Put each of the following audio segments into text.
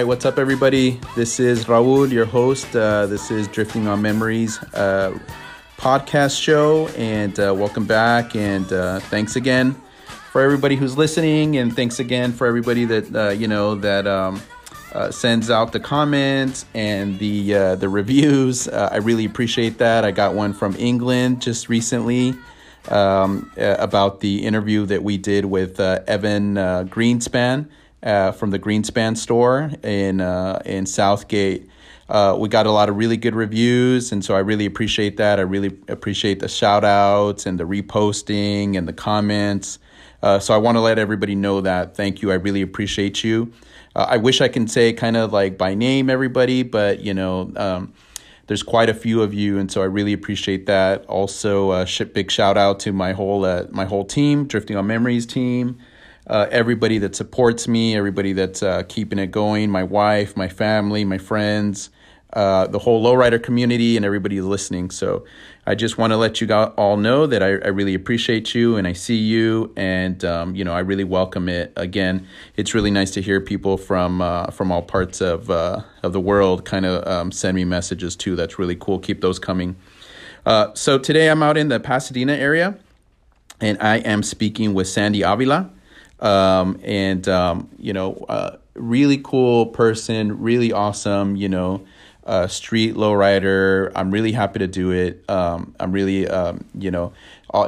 Right, what's up, everybody? This is Raul, your host. Uh, this is Drifting on Memories uh, podcast show, and uh, welcome back. And uh, thanks again for everybody who's listening, and thanks again for everybody that uh, you know that um, uh, sends out the comments and the the reviews. I really appreciate that. I got one from England just recently um, about the interview that we did with Evan Greenspan uh, from the Greenspan store in uh, in Southgate. Uh, we got a lot of really good reviews, and so I really appreciate that. I really appreciate the shout outs and the reposting and the comments. Uh, so I want to let everybody know that. Thank you. I really appreciate you. Uh, I wish I can say kind of like by name everybody, but you know, um, there's quite a few of you, and so I really appreciate that. Also, uh, big shout out to my whole uh, my whole team, Drifting on Memories team. Uh, everybody that supports me, everybody that's uh, keeping it going, my wife, my family, my friends, uh, the whole lowrider community, and everybody listening. So I just want to let you all know that I, I really appreciate you and I see you, and um, you know I really welcome it. Again, it's really nice to hear people from uh, from all parts of uh, of the world kind of um, send me messages too. That's really cool. Keep those coming. Uh, so today I'm out in the Pasadena area, and I am speaking with Sandy Avila um, and um, you know, uh, really cool person, really awesome. You know, uh, street lowrider. I'm really happy to do it. Um, I'm really, um, you know,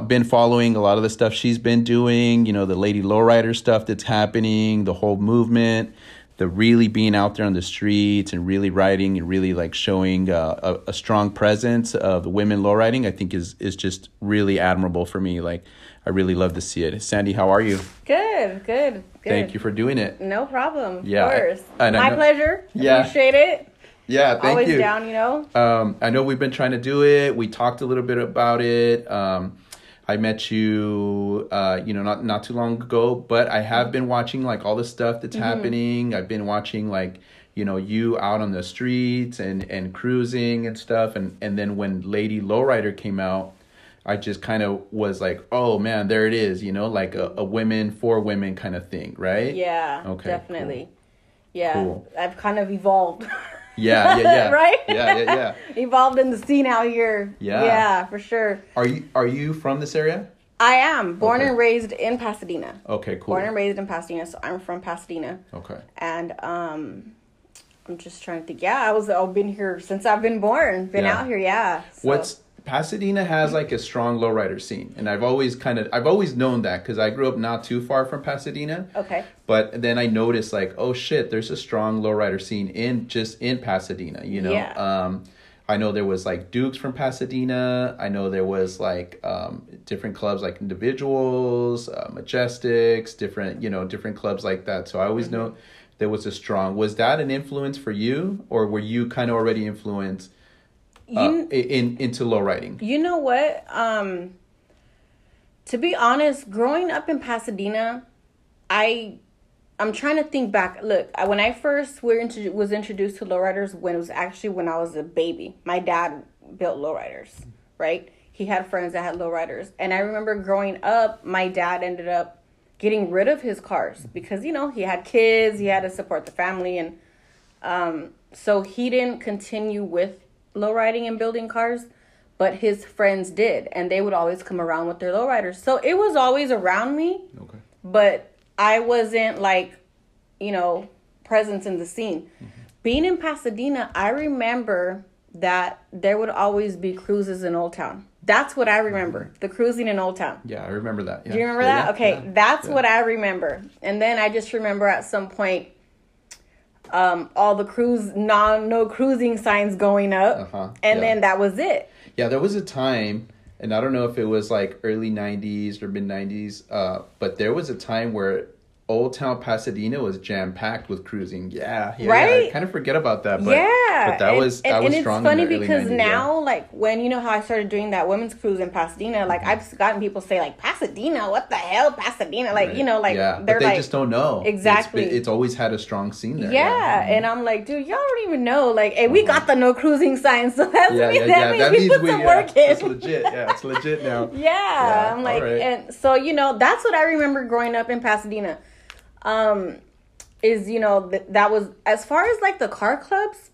been following a lot of the stuff she's been doing. You know, the lady lowrider stuff that's happening, the whole movement. The really being out there on the streets and really riding and really like showing uh, a, a strong presence of women lowriding, I think is is just really admirable for me. Like, I really love to see it. Sandy, how are you? Good, good, good. Thank you for doing it. No problem. Yeah, Of course. I My know- pleasure. Yeah. Appreciate it. Yeah, thank you. Always you. down, you know? Um, I know we've been trying to do it. We talked a little bit about it. Um, I met you, uh, you know, not not too long ago, but I have been watching like all the stuff that's Mm-hmm. happening. I've been watching like, you know, you out on the streets and and cruising and stuff. And and then when Lady Lowrider came out, I just kind of was like, oh man, there it is. You know, like a, a women for women kind of thing, right? Yeah. Okay, Definitely. Yeah. Cool. I've kind of evolved. Yeah, yeah, yeah. right? Yeah, yeah, yeah. evolved in the scene out here. Yeah. Yeah, for sure. Are you are you from this area? I am born Okay. and raised in Pasadena. Okay, cool. Born and raised in Pasadena, so I'm from Pasadena. Okay. And um I'm just trying to think. Yeah, I was I've been here since I've been born. Been Yeah. out here, yeah. So- What's Pasadena has like a strong lowrider scene, and I've always kind of I've always known that because I grew up not too far from Pasadena. Okay. But then I noticed like, oh shit, there's a strong lowrider scene in just in Pasadena. You know, Yeah. um, I know there was like Dukes from Pasadena. I know there was like um, different clubs like Individuals, uh, Majestics, different you know different clubs like that. So I always Mm-hmm. know there was a strong. Was that an influence for you, or were you kind of already influenced? Uh, in into low riding. You know what? Um to be honest, growing up in Pasadena, I I'm trying to think back. Look, when I first were intro- was introduced to lowriders when it was actually when I was a baby. My dad built lowriders, right? He had friends that had lowriders, and I remember growing up, my dad ended up getting rid of his cars because you know he had kids, he had to support the family, and um, so he didn't continue with lowriding and building cars, but his friends did, and they would always come around with their lowriders. So it was always around me, Okay. but I wasn't like, you know, presence in the scene. Mm-hmm. Being in Pasadena, I remember that there would always be cruises in Old Town. That's what I mm-hmm. remember. The cruising in Old Town. Yeah, I remember that. Yeah. Do you remember Yeah, that? yeah, okay, that's what I remember. And then I just remember at some point um all the cruise non no cruising signs going up. Uh-huh, And yeah. then that was it. Yeah, there was a time, and I don't know if it was like early '90s or mid '90s, uh, but there was a time where Old Town Pasadena was jam packed with cruising. Yeah, yeah, yeah. I Right? kind of forget about that, but yeah. But that and, was and, that was and it's funny in the early because 90s, yeah. now like when you know how I started doing that women's cruise in Pasadena, like mm-hmm. I've gotten people say like Pasadena, what the hell Pasadena? Like, Right. you know, like yeah, they're but they like just don't know Exactly. been- It's, always had a strong scene there. yeah, mm-hmm. and I'm like, dude, y'all don't even know. Like, hey, we mm-hmm. got the no cruising sign, so that's yeah, mean, yeah, that yeah. means That we put we. some Yeah, work in. it's legit. Yeah, it's legit now. Yeah, Yeah, I'm like, alright. and so you know, that's what I remember growing up in Pasadena. Um, is you know th- that was as far as like the car clubs.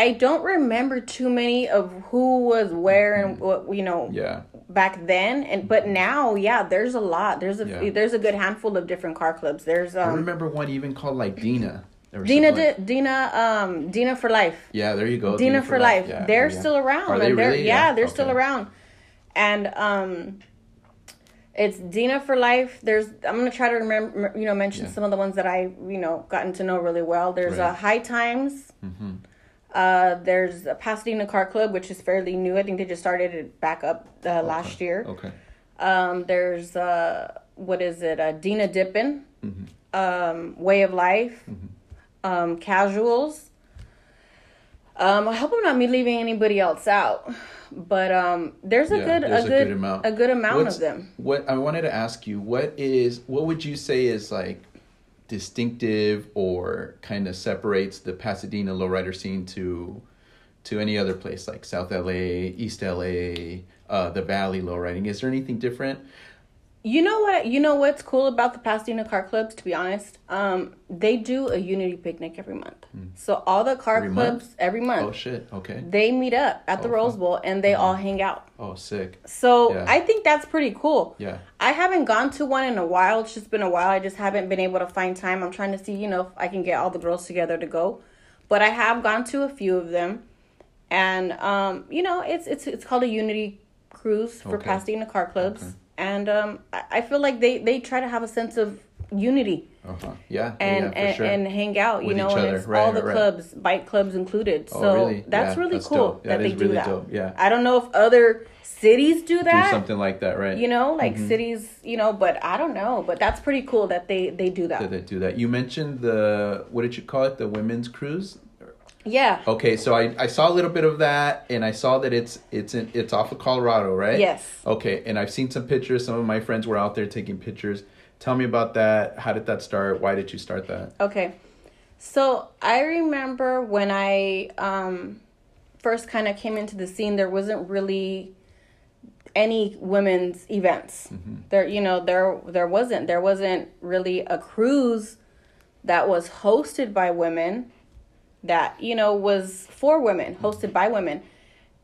I don't remember too many of who was where and what you know Yeah. back then and but now yeah there's a lot there's a Yeah. there's a good handful of different car clubs there's I um remember one even called like Dina. Dina like- Di- Dina um Dina for life Yeah, there you go. Dina, for life. Yeah, they're yeah. still around. Are they they're, really? Yeah, they're still around. And um it's Dina for life. There's I'm gonna try to remember you know mention some of the ones that I you know gotten to know really well. There's Right. uh, High Times. Mm-hmm. Uh, there's a Pasadena Car Club, which is fairly new. I think they just started it back up uh, last year. Okay. Um, there's uh, what is it? Uh, Dina Dippin, Mm-hmm. um, Way of Life, um, Casuals. Um, I hope I'm not me leaving anybody else out, but um, there's a Yeah, good there's a a good good amount. a good amount What's- of them. What I wanted to ask you, what is what would you say is like distinctive or kind of separates the Pasadena lowrider scene to to any other place like South LA, East LA, uh, the Valley lowriding? Is there anything different? You know what? You know what's cool about the Pasadena Car Clubs? To be honest, um, they do a unity picnic every month. So all the car. Every month? clubs every month Oh shit! Okay. they meet up at the Oh, Rose. Bowl and they all hang out. Oh, sick. So Yeah. I think that's pretty cool. Yeah. I haven't gone to one in a while. It's just been a while. I just haven't been able to find time. I'm trying to see, you know, if I can get all the girls together to go. But I have gone to a few of them. And um, you know, it's it's it's called a Unity cruise for Okay. Pasadena car clubs. Okay. And um I, feel like they they try to have a sense of unity Uh huh. Yeah. and yeah, and, sure. and hang out, you With know, and it's Right, all the right, clubs, bike clubs included. Oh, So really? that's Yeah, really that's cool dope. that, they do really that. dope, yeah. I don't know if other cities do that. Do something like that, right? You know, like Mm-hmm. cities, you know, but I don't know. But that's pretty cool that they they do that. That they do that. You mentioned the what did you call it? The women's cruise. Yeah. Okay, so I, I saw a little bit of that, and I saw that it's it's in, it's off of Colorado, right? Yes. Okay, and I've seen some pictures. Some of my friends were out there taking pictures. Tell me about that. How did that start? Why did you start that? Okay. So I remember when I um first kind of came into the scene, there wasn't really any women's events. There, you know, there there wasn't there wasn't really a cruise that was hosted by women that you know was for women, hosted by women,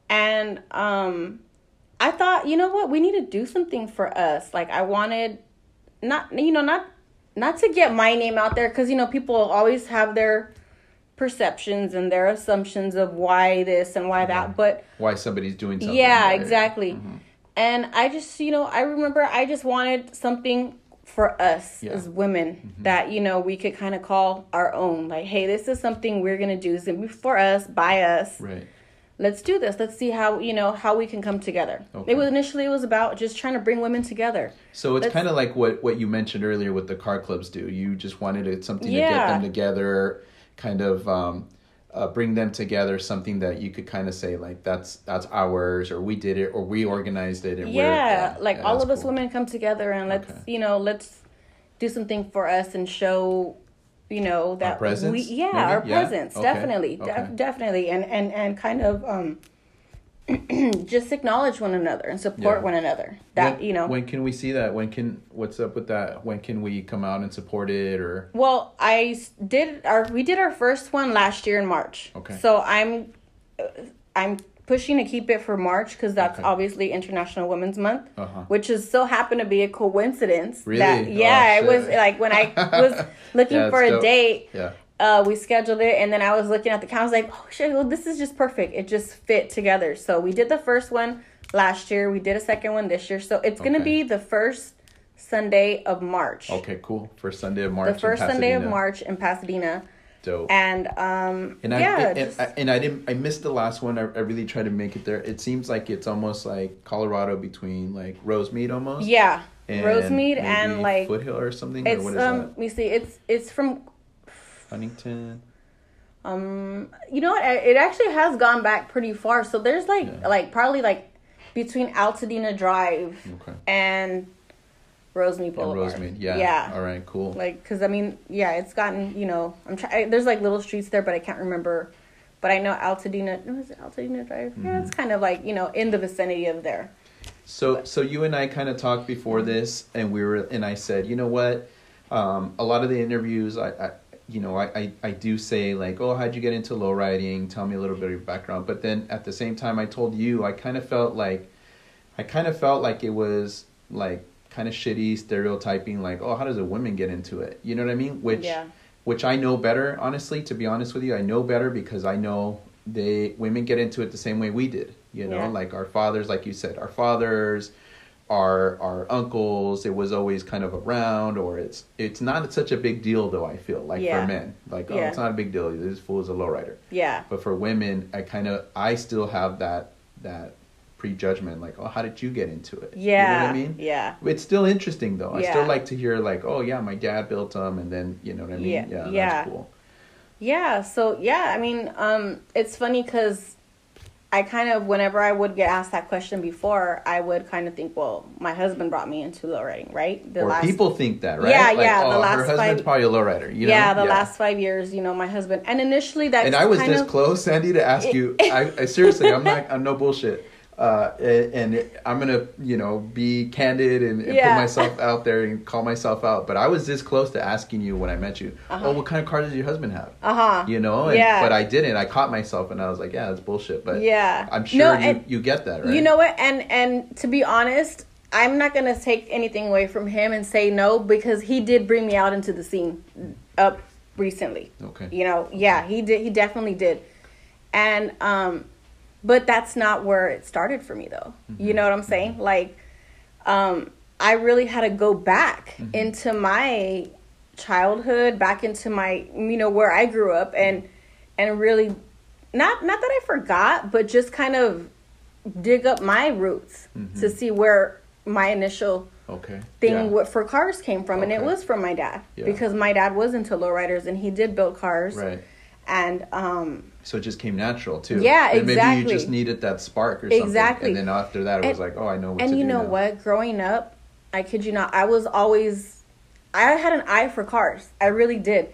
and um, I thought, you know what, we need to do something for us. Like I wanted, not you know not not to get my name out there because you know people always have their perceptions and their assumptions of why this and why that, but Why somebody's doing something? yeah, right? exactly. Mm-hmm. And I just, you know, I remember I just wanted something for us Yeah. Mm-hmm. as women that, you know, we could kind of call our own. Like, hey, this is something we're going to do. It's gonna for us, by us. Right. Let's do this. Let's see how, you know, how we can come together. Okay. It was initially, it was about just trying to bring women together. So it's kind of like what what you mentioned earlier with the car clubs do. You just wanted it, something to get them together, kind of um, uh, bring them together. Something that you could kind of say like that's that's ours, or we did it, or we organized it. And yeah, like yeah, all of us cool. women come together and let's, Okay. you know, let's do something for us and show you know that presence, we yeah maybe? our Yeah? presence Okay, definitely okay. def- definitely and and and kind of um just acknowledge one another and support Yeah. one another that When- you know when can we see that? When can what's up with that? When can we come out and support it? Or well I did our we did our first one last year in march Okay. so i'm uh, i'm pushing to keep it for march because that's Okay. obviously international women's month Uh-huh. which is so happened to be a coincidence Really? that Oh, yeah it was like when i was looking Yeah, for a dope. date yeah, uh, we scheduled it and then I was looking at the count. I was like, oh shit, well, this is just perfect. It just fit together. So we did the first one last year. We did a second one this year. So it's going to Okay. be the first Sunday of March. okay, cool. First Sunday of March. The first Sunday of March in Pasadena. Dope. And, um, And I yeah, and, just- and, and I didn't I missed the last one. I, I really tried to make it there. It seems like it's almost like Colorado between like Rosemead almost. yeah, and Rosemead and like, Foothill or something. Or it's, what is um, that? let me see, it's, it's from, Huntington. um, you know what? It actually has gone back pretty far. So there's like, Yeah. like probably like between Altadena Drive Okay. and Rosemead And Boulevard. Rosemead. Yeah. Yeah. All right. Cool. Like, cause I mean, yeah, it's gotten you know, I'm trying. There's like little streets there, but I can't remember. But I know Altadena. Is it Altadena Drive? Yeah, Mm-hmm. it's kind of like you know in the vicinity of there. So so you and I kind of talked before this, and we were and I said, you know what, um, a lot of the interviews I, I you know, I, I, I do say like, oh, how'd you get into low riding? Tell me a little bit of your background. But then at the same time, I told you, I kind of felt like, I kind of felt like it was like kind of shitty stereotyping, like, oh, how does a woman get into it? You know what I mean? Which, Yeah. which I know better, honestly. To be honest with you, I know better because I know they women get into it the same way we did. You know, Yeah. like our fathers, like you said, our fathers, our our uncles. It was always kind of around, or it's it's not such a big deal though. I feel like Yeah. for men, like oh, Yeah. it's not a big deal. This fool is a lowrider. Yeah. But for women, I kind of I still have that that prejudgment, like oh, how did you get into it? Yeah. you know what I mean. Yeah. It's still interesting though. I still like to hear like, oh yeah, my dad built them, and then you know what I mean. Yeah, Yeah, yeah. that's cool. Yeah, so yeah, I mean, um, it's funny because I kind of, whenever I would get asked that question before, I would kind of think, well, my husband brought me into lowriding, right? The or people think that, right? Yeah, like, yeah, the Oh, her last husband's five- probably a lowrider. You know? yeah, the last five years, you know, my husband, and initially that and I was this of, close, Sandy, to ask you. I, I seriously, I'm not. I'm no bullshit. Uh, and, I'm gonna, you know, be candid and, and Yeah. put myself out there and call myself out. But I was this close to asking you when I met you. Uh-huh. Oh, what kind of car does your husband have? Uh huh. You know, and, Yeah. But I didn't. I caught myself, and I was like, yeah, that's bullshit. But Yeah. I'm sure No, you, you get that, right? You know what? And and to be honest, I'm not gonna take anything away from him and say no because he did bring me out into the scene up recently. Okay. You know, yeah, he did. He definitely did. And um, but that's not where it started for me though. You mm-hmm. know what I'm mm-hmm. saying? Like, um, I really had to go back mm-hmm. into my childhood, back into my you know where I grew up, and and really not not that I forgot, but just kind of dig up my roots to see where my initial Okay. thing Yeah. what for cars came from and it was from my dad Yeah. because my dad was into lowriders and he did build cars Right. And um So it just came natural too. Yeah, And Maybe you just needed that spark or something. Exactly. And then after that, it was And- like, oh, I know what you're and you know now. what growing up i kid you not i was always i had an eye for cars i really did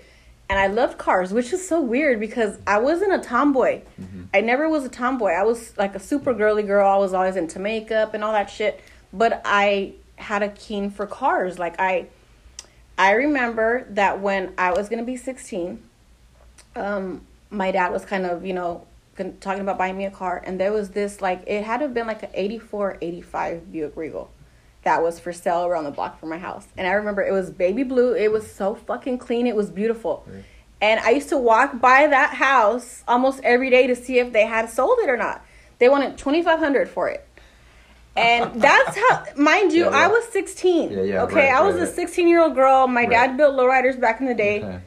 and i loved cars which is so weird because i wasn't a tomboy Mm-hmm. i never was a tomboy i was like a super girly girl i was always into makeup and all that shit but i had a keen for cars like i i remember that when i was gonna be 16 um, my dad was kind of, you know, talking about buying me a car, and there was this like it had to have been like an 84, 85 Buick Regal that was for sale around the block from my house. And I remember it was baby blue. It was so fucking clean. It was beautiful. Right. And I used to walk by that house almost every day to see if they had sold it or not. They wanted 2500 for it. And that's how, mind you, Yeah, yeah. I was 16. Yeah, yeah, okay, right, I was right, a 16 year old girl. My dad built lowriders back in the day Okay.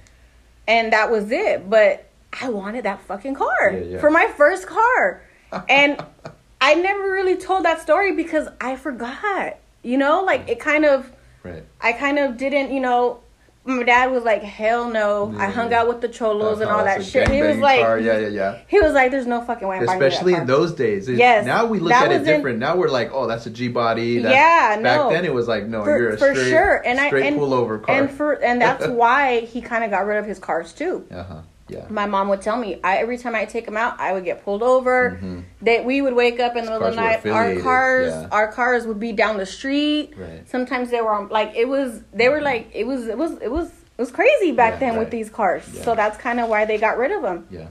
And that was it. But I wanted that fucking car Yeah, yeah. for my first car, and I never really told that story because I forgot. You know, like it kind of, Right. I kind of didn't. You know, my dad was like, "Hell no!" I hung out with the cholos and all that shit. He was like, car. yeah, yeah, yeah. he was like, "There's no fucking way I'm Especially car." in those days. It- Yes, Now we look that at it was in- different. Now we're like, oh, that's a G body. Yeah, Back no. then it was like, no, for, you're a for straight, sure, and I and, pullover car. and for and that's why he kind of got rid of his cars too. uh huh. Yeah. my mom would tell me I every time I take him out, I would get pulled over. That we would wake up in the middle of the Mm-hmm. Night. Our cars, yeah. our cars would be down the street. Right. Sometimes they were on, like it was. They were like it was. It was. It was. It was crazy back Yeah, then right. with these cars. Yeah. So that's kind of why they got rid of them. Yeah.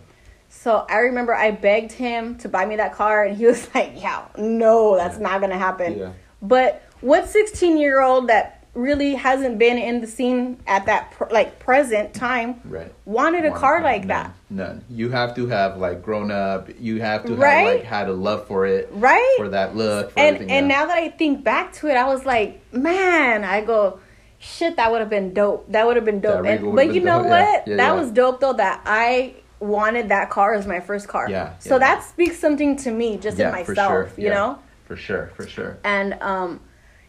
So I remember I begged him to buy me that car, and he was like, "Yeah, no, that's not gonna happen." Yeah. But what sixteen year old that really hasn't been in the scene at that pr- like present time Right. wanted a car like none, that? None. You have to have like grown up. You have to have Right? like had a love for it, Right? for that look, for and and yeah. now that I think back to it, I was like, man, I go, shit, that would have been dope. That would have been dope. And, but been you know dope, what? Yeah, that yeah. was dope though. That I wanted that car as my first car. Yeah, So that speaks something to me, just yeah, in myself. for sure. You yeah. know. For sure. For sure. And um,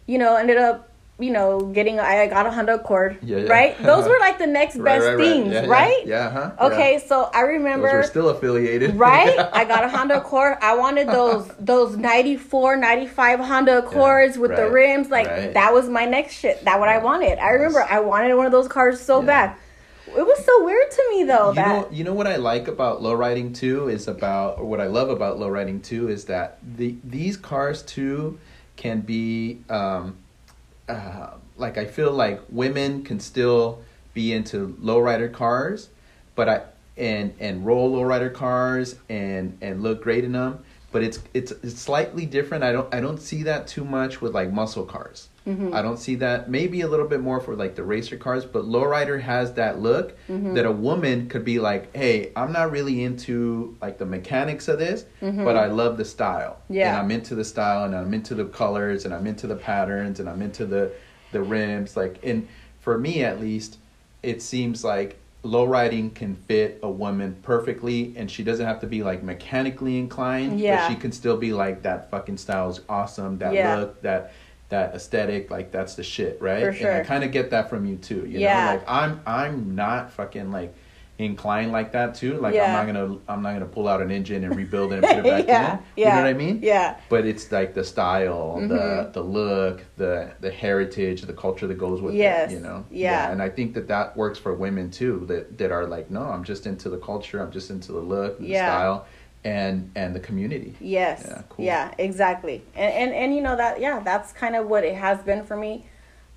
you know, ended up. You know, getting I got a Honda Accord, Yeah, yeah. right? Those were like the next Right, best right, right. things, Yeah, right? Yeah, huh? Okay, so I remember Those were still affiliated. right? I got a Honda Accord. I wanted those those 94, 95 Honda Accords with the rims. Like that was my next shit. That what I wanted. I remember. I wanted one of those cars so bad. It was so weird to me though you that know, you know what I like about lowriding too is about, or what I love about lowriding too is that the these cars too can be, um, uh, like I feel like women can still be into lowrider cars, but I and and roll lowrider cars and and look great in them. But it's it's it's slightly different. I don't I don't see that too much with like muscle cars. Mm-hmm. I don't see that. Maybe a little bit more for like the racer cars, but lowrider has that look Mm-hmm. that a woman could be like, "Hey, I'm not really into like the mechanics of this, but I love the style. Mm-hmm. Yeah. and I'm into the style, and I'm into the colors, and I'm into the patterns, and I'm into the the rims. Like, and for me at least, it seems like low riding can fit a woman perfectly, and she doesn't have to be like mechanically inclined. Yeah. but she can still be like that. Fucking style's awesome. That Yeah. look. That that aesthetic like that's the shit right For and i kind of get that from you too you Yeah. know like i'm i'm not fucking like inclined like that too like Yeah. i'm not gonna i'm not gonna pull out an engine and rebuild it and put it back yeah, in yeah. you know what i mean Yeah. but it's like the style the Mhm. the look the the heritage the culture that goes with Yes. it you know Yeah. and i think that that works for women too that that are like no i'm just into the culture i'm just into the look the Yeah. style and and the community Yes. Yeah, Yeah, exactly. And, and and you know that yeah, that's kind of what it has been for me.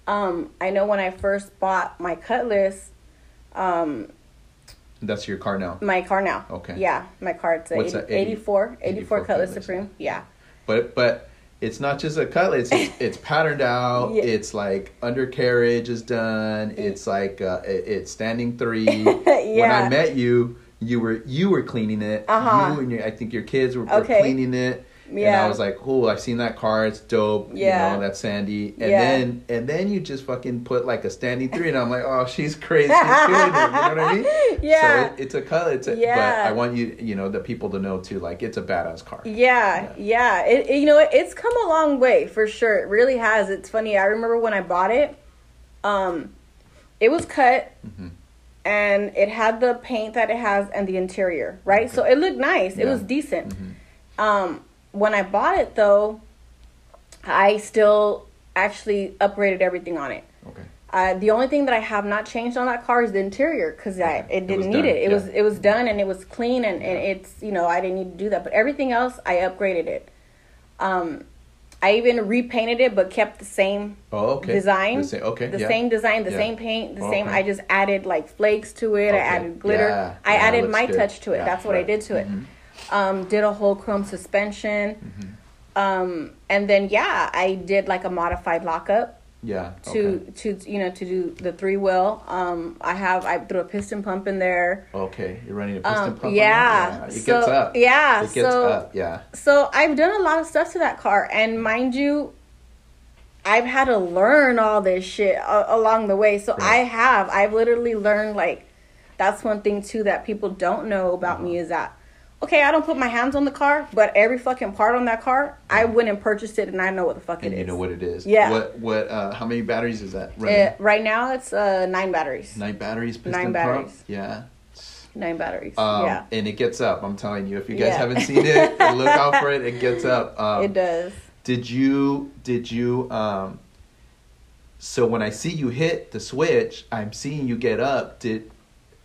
Um, I know when I first bought my Cutlass, um, that's your car now my car now. Okay. Yeah, my car it's a What's 80, that, 84, 84, 84 Cutlass Cutlass, Supreme. Yeah. But but it's not just a cutlass. It's, it's patterned out. Yeah. It's like undercarriage is done. It's like uh, it, it's standing three. yeah. When I met you, you were you were cleaning it. Uh-huh. You and your, I think your kids were, were cleaning it. And Yeah. I was like, "Cool! I've seen that car. It's dope. Yeah. You know, that's Sandy." And Yeah. then and then you just fucking put like a standing three, and I'm like, "Oh, she's crazy. She's doing it." You know what I mean? Yeah. So it, it's a cut. It's a, Yeah. But I want you, you know, the people to know too. Like, it's a badass car. Yeah, yeah. It, it- you know, it, it's come a long way for sure. It really has. It's funny. I remember when I bought it, um, it was cut, Mhm. And it had the paint that it has and the interior, right? So it looked nice. It was decent. Mhm. Um, when I bought it though, I still actually upgraded everything on it. Okay. Uh, the only thing that I have not changed on that car is the interior because I Okay. it It didn't was need done, it. It yeah. was it was done and it was clean and, and it's you know I didn't need to do that. But everything else I upgraded it. Um, I even repainted it but kept the same Oh, okay. design. The same, okay. the yeah. same design, the Yeah. same paint, the Oh, same. I just added like flakes to it. I added glitter. Yeah. I added my good. touch to it. That's what I did to it. Mhm. Um, did a whole chrome suspension. Mm-hmm. Um, and then yeah, I did like a modified lockup Yeah. to to you know to do the three wheel. Um, I have I threw a piston pump in there. Okay. You're running a piston Um, pump. yeah, that? It so- gets up. yeah, It gets so- up. Yeah. So I've done a lot of stuff to that car, and mind you, I've had to learn all this shit a- along the way. So Right. I have. I've literally learned like that's one thing too that people don't know about me Uh-huh. is that okay, I don't put my hands on the car, but every fucking part on that car, I went and purchased it, and I know what the fuck And it you is. know what it is. Yeah. What what uh how many batteries is that running? Uh, right now, it's uh, nine batteries. Nine batteries, piston Nine pump? batteries. Yeah. Nine batteries. Um, yeah, and it gets up. I'm telling you, if you guys Yeah. haven't seen it, look out for it. It gets up. Um, it does. Did you did you um so when I see you hit the switch, I'm seeing you get up. Did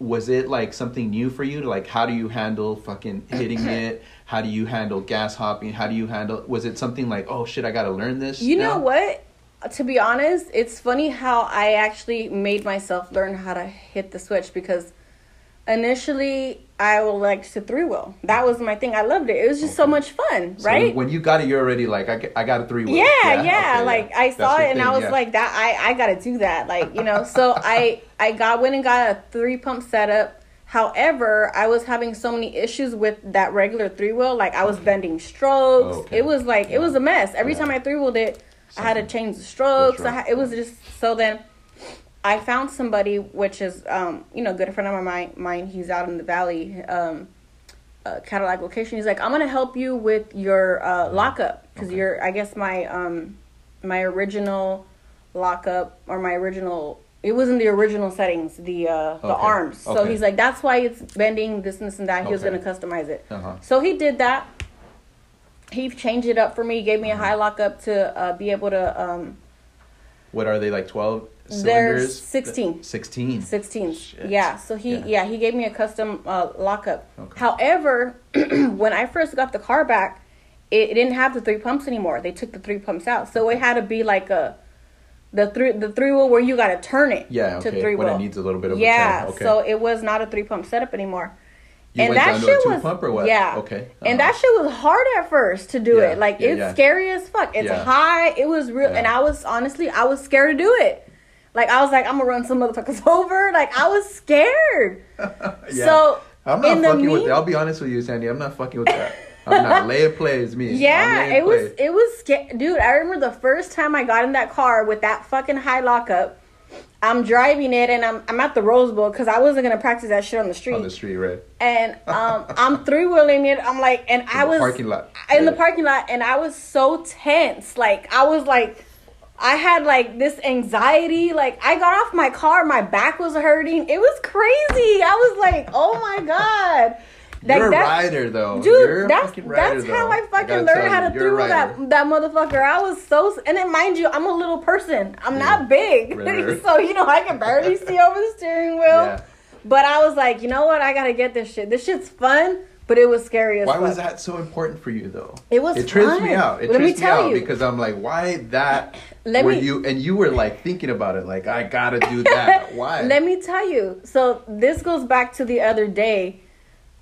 was it like something new for you? Like how do you handle fucking hitting it? How do you handle gas hopping? How do you handle was it something like, "Oh shit, I got to learn this?" You know what? To be honest, it's funny how I actually made myself learn how to hit the switch because initially I would like to three wheel. That was my thing. I loved it. It was just so much fun, So right? when you got it, you're already like, I, got- I got a three wheel. yeah, yeah, Like I saw it and I was yeah. like, that I I gotta do that. Like you know, so I I got went and got a three pump setup. However, I was having so many issues with that regular three wheel. Like I was bending strokes. Okay. It was like it was a mess. Every Yeah. time I three wheeled it, I had to change the strokes. was I ha- it was just so then. I found somebody which is um, you know, good friend of my mine, he's out in the valley, um uh, Cadillac location. He's like, I'm gonna help you with your uh, mm-hmm. lockup because okay. you're, I guess my um, my original lockup or my original it was in the original settings the uh, the arms so okay. he's like that's why it's bending this and this and that he okay. was gonna customize it uh-huh. so he did that he changed it up for me he gave me uh-huh. a mm-hmm. high lockup to uh, be able to um, what are they like 12 there's 16. 16. 16. Shit. Yeah. So he yeah. yeah. he gave me a custom uh, lockup. Okay. However, when I first got the car back, it, it, didn't have the three pumps anymore. They took the three pumps out. So it had to be like a the three the three wheel where you got to turn it yeah, okay. to three wheel. When it needs a little bit of yeah. Okay. So it was not a three pump setup anymore. You and that shit was yeah okay uh-huh. and that shit was hard at first to do yeah. it like yeah, it's yeah. scary as fuck it's high it was real and I was honestly I was scared to do it like I was like I'm gonna run some motherfuckers over. Like I was scared. Yeah. So I'm not in the fucking with mean- that. I'll be honest with you, Sandy. I'm not fucking with that. I'm not. Lay it plays me. Yeah, it was play. it was sca- dude. I remember the first time I got in that car with that fucking high lockup. I'm driving it and I'm I'm at the Rose Bowl because I wasn't gonna practice that shit on the street. on the street, right? and um, I'm three wheeling it. I'm like, and I was parking lot. in the parking lot, and I was so tense. Like I was like, I had like this anxiety. Like I got off my car, my back was hurting. It was crazy. I was like, oh my god. Like, You're a that- rider, though. Dude, You're a that's fucking rider, that's how though. I fucking gotta learned how to throw that that motherfucker. I was so and then mind you, I'm a little person. I'm not big, so you know I can barely see over the steering wheel. Yeah. But I was like, you know what? I gotta get this shit. This shit's fun, but it was scary as Why fuck. was that so important for you, though? It was It trips me out. It Let me trips me tell out you. because I'm like, why that? Let were me- you and you were like thinking about it, like I gotta do that. Why? Let me tell you. So this goes back to the other day.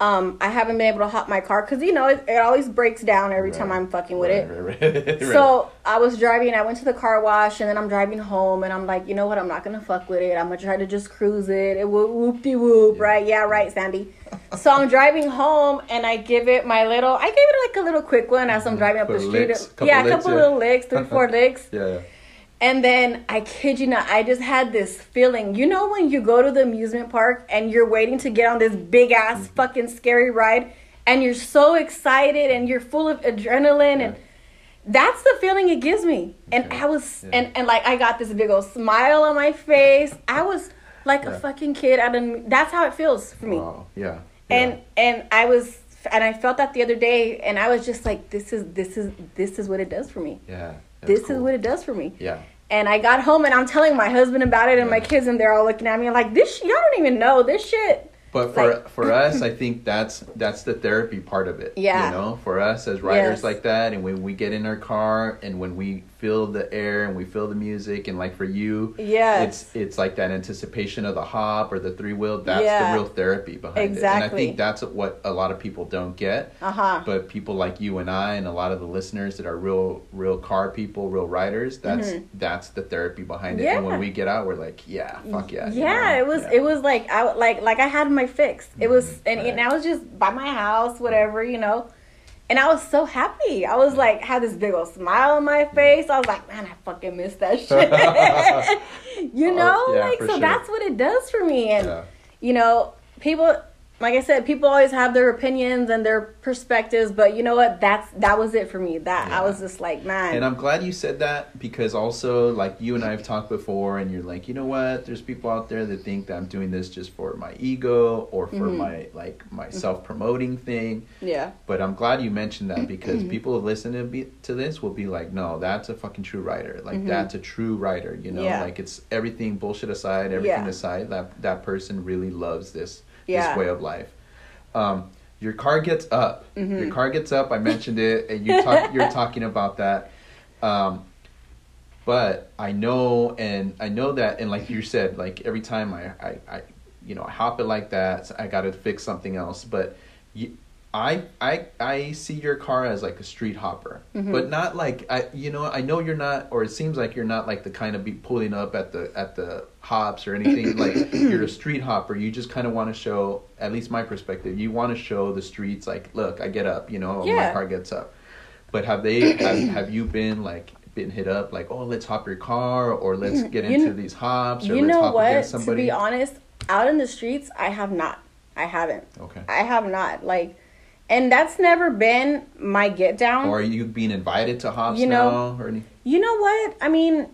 Um, I haven't been able to hop my car because you know it, it always breaks down every time I'm fucking with it. Right, right, right. So I was driving. I went to the car wash, and then I'm driving home, and I'm like, you know what? I'm not gonna fuck with it. I'm gonna try to just cruise it. It will whoop de whoop, Yeah. right? Yeah, right, Sandy. so I'm driving home, and I give it my little. I gave it like a little quick one as I'm driving up the street. licks, yeah, a licks, couple yeah. little licks, three, four licks. yeah, yeah. And then I kid you not, I just had this feeling. You know when you go to the amusement park and you're waiting to get on this big ass Mm-hmm. fucking scary ride and you're so excited and you're full of adrenaline and that's the feeling it gives me. And. I was Yeah. and, and like I got this big old smile on my face. I was like a fucking kid out of that's how it feels for me. Wow. Yeah. And yeah. and I was and I felt that the other day and I was just like this is this is this is what it does for me. yeah. that's This is what it does for me. Yeah. And I got home and I'm telling my husband about it and my kids and they're all looking at me like this. Y'all don't even know this shit. But for Like- for us, I think that's that's the therapy part of it. Yeah. You know, for us as writers Yes. like that, and when we get in our car and when we feel the air and we feel the music, and like for you, yeah it's it's like that anticipation of the hop or the three wheel. That's Yeah. the real therapy behind it, and I think that's what a lot of people don't get. Uh huh. But people like you and I, and a lot of the listeners that are real, real car people, real riders that's that's the therapy behind it. yeah. And Mm-hmm. When we get out, we're like, yeah, fuck yeah. you Yeah, know? it was Yeah. it was like I like like I had my fix. It was and, right. and I was just by my house, whatever, you know. And I was so happy. I was like had this big old smile on my face. I was like, man, I fucking miss that shit. you Oh, know, yeah, like so sure. that's what it does for me. And Yeah. you know, people like I said, people always have their opinions and their perspectives, but you know what? That's that was it for me. That Yeah. I was just like, man. And I'm glad you said that because also, like you and I have talked before, and you're like, you know what? There's people out there that think that I'm doing this just for my ego or for Mm-hmm. my like my self promoting thing. yeah. But I'm glad you mentioned that because people who listen to be to this will be like, no, that's a fucking true writer. Like that's a true writer. You know, Mm-hmm. Yeah. like it's everything bullshit aside, everything Yeah. aside. That that person really loves this Yeah. this way of life. Um, your car gets up. Mm-hmm. Your car gets up. I mentioned it, and you talk, you're talking about that. Um, but I know, and I know that, and like you said, like every time I, I, I you know, I hop it like that, I got to fix something else. But you, I, I, I see your car as like a street hopper, Mm-hmm. but not like I, you know, I know you're not, or it seems like you're not like the kind of be pulling up at the at the hops or anything. like you're a street hopper. You just kind of want to show, at least my perspective, you want to show the streets like, look, I get up, you know, oh, my car gets up. But have they have, have you been like been hit up like oh let's hop your car or let's mm, get You into these hops or You let's know hop what? against To be honest, out in the streets, I have not. I haven't. okay. I have not. Like, and that's never been my get down. Or are you being invited to hops You know- now or any? You know what? I mean,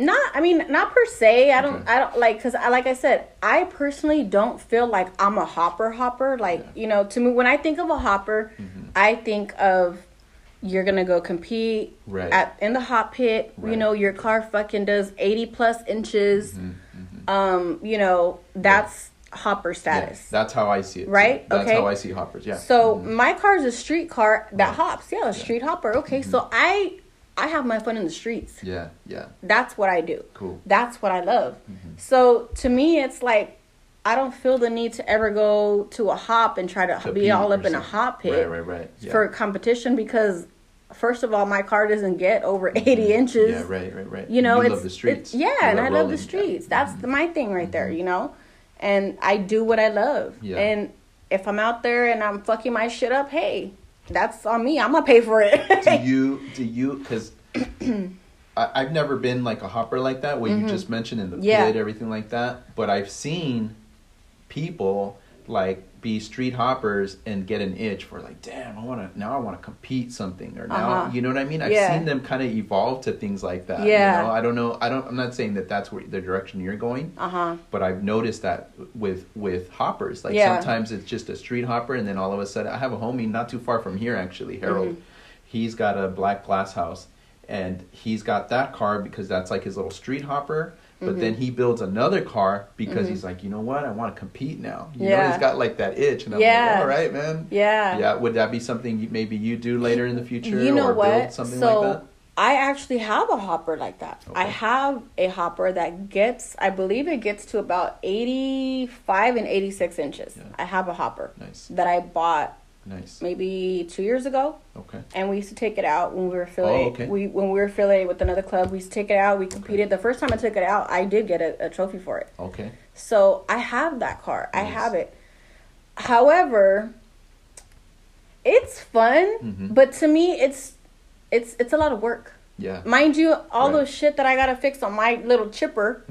not. I mean, not per se. I don't. Okay. I don't like because I like I said. I personally don't feel like I'm a hopper hopper. Like Yeah. you know, to me, when I think of a hopper, Mhm. I think of you're gonna go compete Right. at in the hop pit. You know, your car fucking does eighty plus inches. Mhm, mhm. Um, you know, that's hopper Yeah, status. that's how I see it. Right? That's Okay. how I see hoppers. Yeah. So Mhm. my car is a street car that Right. hops. Yeah, a street hopper. Okay, so I I have my fun in the streets. Yeah, yeah. That's what I do. Cool. That's what I love. Mm-hmm. So to me, it's like I don't feel the need to ever go to a hop and try to Compete be all up in a hop pit Right, right, right. Yeah. for competition because, first of all, my car doesn't get over 80 inches. Mm-hmm. Yeah, right, right, right. You know, you it's love the streets. it's- yeah, You and I love rolling. the streets. That's Mhm. my thing right there. You know, and I do what I love. Yeah. And if I'm out there and I'm fucking my shit up, hey, that's on me. I'm gonna pay for it. do you do you because I've never been like a hopper like that. What you just mentioned in the Mm-hmm. Yeah. pit, everything like that. But I've seen people like be street hoppers and get an itch for like, damn, I want to now. I want to compete something or now, Uh-huh. you know what I mean? I've Yeah. seen them kind of evolve to things like that. Yeah. You know? I don't know. I don't. I'm not saying that that's where the direction you're going. uh huh. But I've noticed that with with hoppers, like Yeah. sometimes it's just a street hopper, and then all of a sudden, I have a homie not too far from here, actually, Harold. Mm-hmm. He's got a black glass house, and he's got that car because that's like his little street hopper. But then Mm-hmm. he builds another car because he's like, you know what, I want to compete now. You know, he's got like that itch, and I'm Yeah. like, all right, man. Yeah. Yeah, would that be something you, maybe you do later in the future? You know or what? Build something so like that? I actually have a hopper like that. I have a hopper that gets, I believe it gets to about 85 and 86 inches. Yeah. I have a hopper Nice, that I bought nice. maybe two years ago. Okay. and we used to take it out when we were affiliated. Oh, okay. We when we were affiliated with another club, we used to take it out. We competed. The first time I took it out, I did get a, a trophy for it. Okay. So I have that car. I have it. However, it's fun, Mhm. but to me, it's it's it's a lot of work. Yeah. Mind you, all Right. those shit that I gotta fix on my little chipper.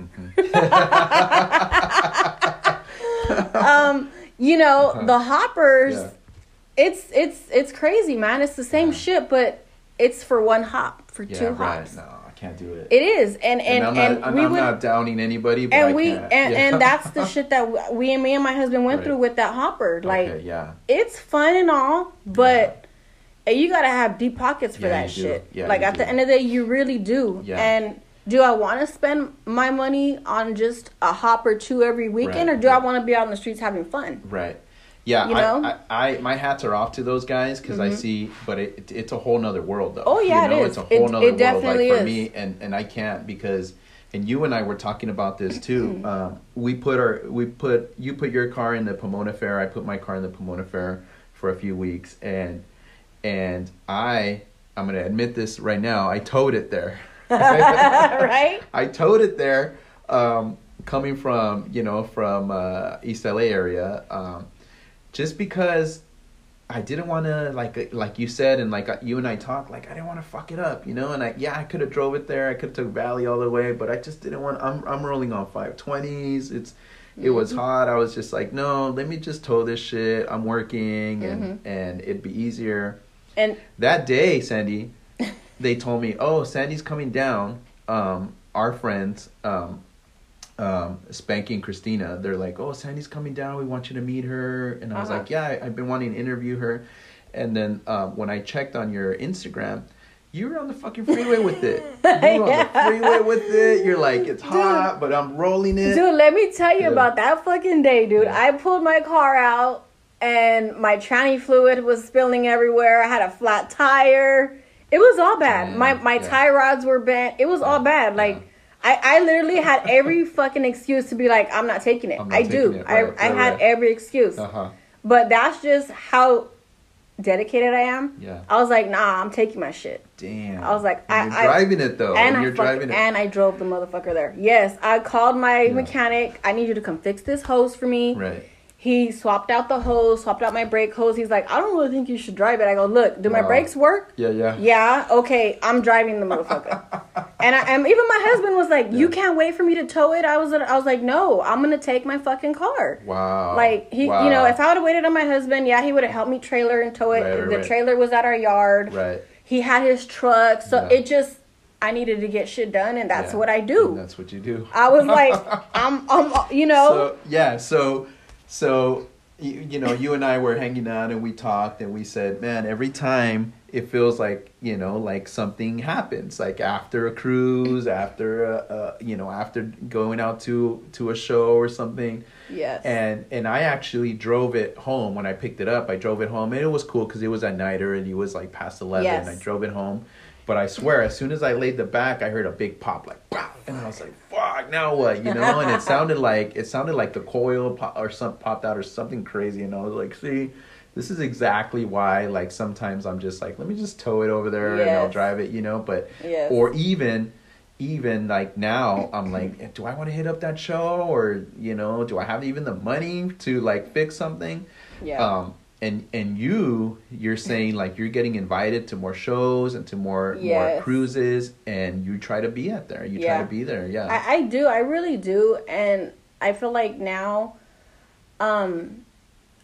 um, you know, Uh-huh. the hoppers. Yeah. It's it's it's crazy, man. It's the same Yeah. shit, but it's for one hop, for Yeah. two right. hops. No, I can't do it. It is, and and and, I'm and, not, we I'm would, not downing anybody, but and I we can't. and, Yeah. and that's the shit that we- and me and my husband went Right. through with that hopper. Like okay, yeah, it's fun and all, but you gotta have deep pockets for that shit. Yeah, like at the end of the day, you really do. Yeah. And do I want to spend my money on just a hop or two every weekend, Right, or do I want to be out on the streets having fun? right. Yeah, You I, know? Mm-hmm. I, I, my hats are off to those guys because I see, but it, it, it's a whole nother world though. Oh, yeah, you know, is. It's a It- whole nother it world. definitely like for is. me, and and I can't because, and you and I were talking about this too. Mm-hmm. um, we put our, we put, you put your car in the Pomona Fair. I put my car in the Pomona Fair for a few weeks, and and I, I'm gonna admit this right now. I towed it there. right? I towed it there, um, coming from you know from uh, East LA area, um, just because I didn't want to like like you said and like uh, you and I talked like I didn't want to fuck it up, you know. And I yeah I could have drove it there, I could have took Valley all the way, but I just didn't want. I'm I'm rolling on five twenties. It's it was hot. I was just like no, let me just tow this shit. I'm working and and it'd be easier. And That day, Sandy, they told me, "Oh, Sandy's coming down." Um, our friends, um, um, Spanky and Christina, they're like, "Oh, Sandy's coming down. We want you to meet her." And I was Uh-huh. like, "Yeah, I, I've been wanting to interview her." And then um, when I checked on your Instagram, you were on the fucking freeway with it. You were on the freeway with it. You're like, "It's hot, but I'm rolling it." Dude, let me tell you Yeah. about that fucking day, dude. Yeah. I pulled my car out and my tranny fluid was spilling everywhere. I had a flat tire. It was all bad. My my yeah. tie rods were bent. It was all bad. Like yeah. I, I literally had every fucking excuse to be like, I'm not taking it. Not I do. taking it. I, Right, I had right. every excuse. Uh huh. But that's just how dedicated I am. Yeah. I was like, nah, I'm taking my shit. Damn. I was like, And I- you're I- driving it though. and and I you're fuck- driving it. and I drove the motherfucker there. Yes, I called my Yeah. mechanic. I need you to come fix this hose for me. right. He swapped out the hose, swapped out my brake hose. He's like, I don't really think you should drive it. I go, look, do my Wow. brakes work? Yeah. Yeah. Yeah, okay, I'm driving the motherfucker. and I, and even my husband was like, you Yeah. can't wait for me to tow it. I was I was like, no, I'm gonna take my fucking car. Wow. Like he, Wow. you know, if I would have waited on my husband, yeah, he would have helped me trailer and tow it. Right, right, the right. trailer was at our yard. Right. He had his truck, so Yeah. it just I needed to get shit done, and that's Yeah. what I do. That's what you do. I was like, I'm, I'm, you know, So yeah, so so you, you know, you and I were hanging out and we talked and we said, man, every time it feels like you know, like something happens, like after a cruise, after a, a you know, after going out to to a show or something. yes, And and I actually drove it home when I picked it up. I drove it home and it was cool because it was at nighter and it was like past eleven. Yes. I drove it home, But I swear, as soon as I laid the back, I heard a big pop, like and I was like, "Fuck, now what?" You know, and it sounded like it sounded like the coil pop, or some popped out or something crazy, and I was like, "See, this is exactly why." Like sometimes I'm just like, "Let me just tow it over there and I'll drive it," you know. But Yes. or even even like now i'm like do i want to hit up that show or you know do i have even the money to like fix something Yeah. um and and you you're saying like you're getting invited to more shows and to more more cruises and you try to be at there you Yeah. try to be there yeah I, I do. I really do. And I feel like now, um,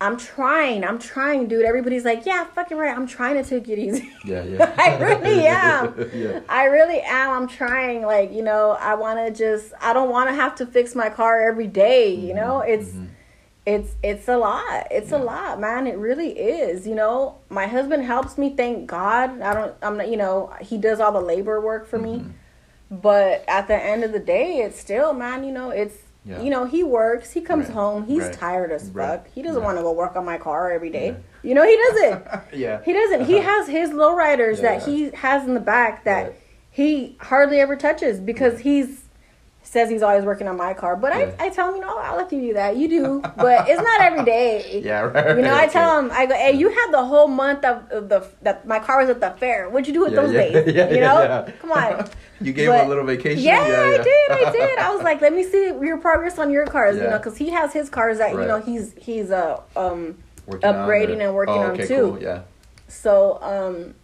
I'm trying. I'm trying, dude. Everybody's like, yeah, fucking right. I'm trying to take it easy. yeah yeah I really am. yeah I really am. I'm trying. Like, you know, I want to just, I don't want to have to fix my car every day, You know, it's, it's, it's a lot. It's a lot, man. It really is. You know, my husband helps me. Thank God. I don't, I'm not, you know, he does all the labor work for me. Mm-hmm. But at the end of the day, it's still, man, you know, it's, Yeah. you know, he works, he comes Right. home, he's Right. tired as fuck. Right. He doesn't want to go work on my car every day. Yeah. You know, he doesn't. yeah He doesn't. He has his lowriders that Yeah. he has in the back that he hardly ever touches because he's says he's always working on my car. But Yeah. I, I tell him, you know, I'll let you do that. You do, but it's not every day. yeah right You know, I tell him, I go, hey, you had the whole month of, of the that my car was at the fair. What'd you do with Yeah, those yeah, days? yeah, you know, yeah. come on. you gave him a little vacation Yeah, I did. I did. I was like, let me see your progress on your cars. You know, because he has his cars that you know he's he's uh um Working upgrading and working oh, on too. cool, yeah So, um,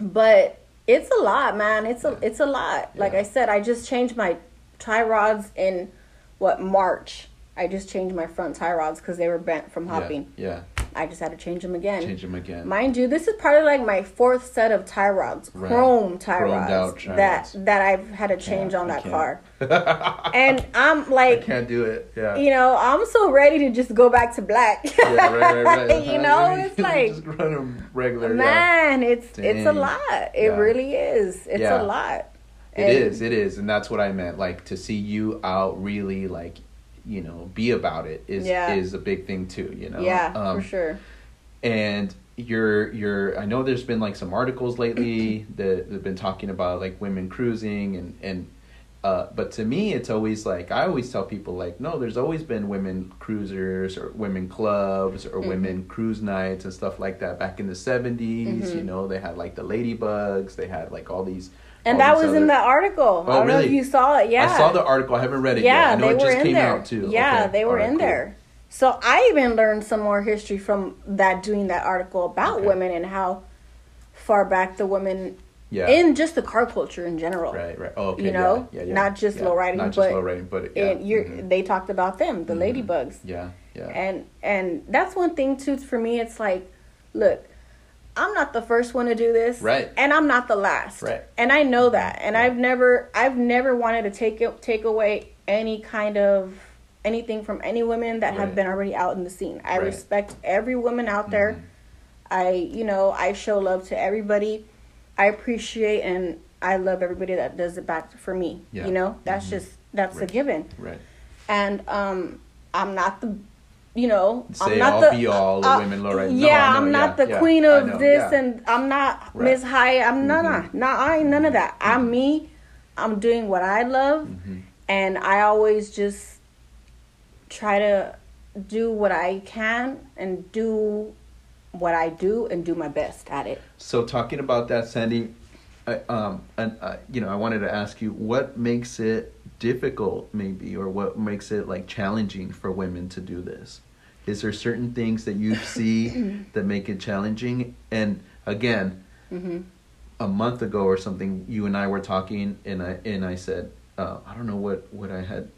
but it's a lot, man. It's a it's a lot. Like I said, I just changed my tie rods in what March. I just changed my front tie rods because they were bent from hopping. yeah, I just had to change them again. change them again Mind you, this is probably like my fourth set of tie rods, Right. chrome tie Chromed rods that that I've had to change on that car. and I'm i like, can't do it yeah you know, I'm so ready to just go back to black. yeah, right, right, right. you know, it's like just run them regular. Yeah. Man, it's it's a lot. It Yeah. really is. It's Yeah. a lot. It And- is, it is, and that's what I meant. Like to see you out, really, like you know, be about it is Yeah. is a big thing too. You know, Yeah, Um, for sure. And you're you're. I know there's been like some articles lately that have been talking about like women cruising and and. Uh, but to me, it's always like I always tell people like, no, there's always been women cruisers or women clubs or Mm-hmm. women cruise nights and stuff like that. Back in the 70s, you know, they had like the ladybugs, they had like all these. And that these was in the article. Oh, I don't know if really? you saw it. Yeah. I saw the article. I haven't read it yeah, yet. I know they it were just in came there. out too. Yeah, Okay. they were right, in cool. there. So I even learned some more history from that doing that article about Okay. women and how far back the women Yeah. in just the car culture in general. right, right. Oh, okay. You know, yeah, yeah, yeah. not just yeah. low riding, not just but low riding, but yeah. And you're, mhm. they talked about them, the ladybugs. yeah, yeah. and and that's one thing too for me it's like look i'm not the first one to do this Right. and i'm not the last Right. and i know that and Yeah. i've never i've never wanted to take it take away any kind of anything from any women that have been already out in the scene i Right. respect every woman out there Mhm. i you know i show love to everybody i appreciate and i love everybody that does it back for me Yeah. you know that's Mhm. just that's Right. a given Right. and um i'm not the you know i'm Say not all the be all the uh, women. No, yeah know, i'm not yeah, the yeah, queen of know, this yeah. and i'm not Right. Mm-hmm. miss high i'm no no no i ain't none of that i'm me i'm doing what i love Mhm. and i always just try to do what i can and do what i do and do my best at it So talking about that, Sandy, I, um, and uh, you know, I wanted to ask you what makes it difficult, maybe, or what makes it like challenging for women to do this. Is there certain things that you see that make it challenging? And again, hmm a month ago or something, you and I were talking, and I and I said, uh, I don't know what what I had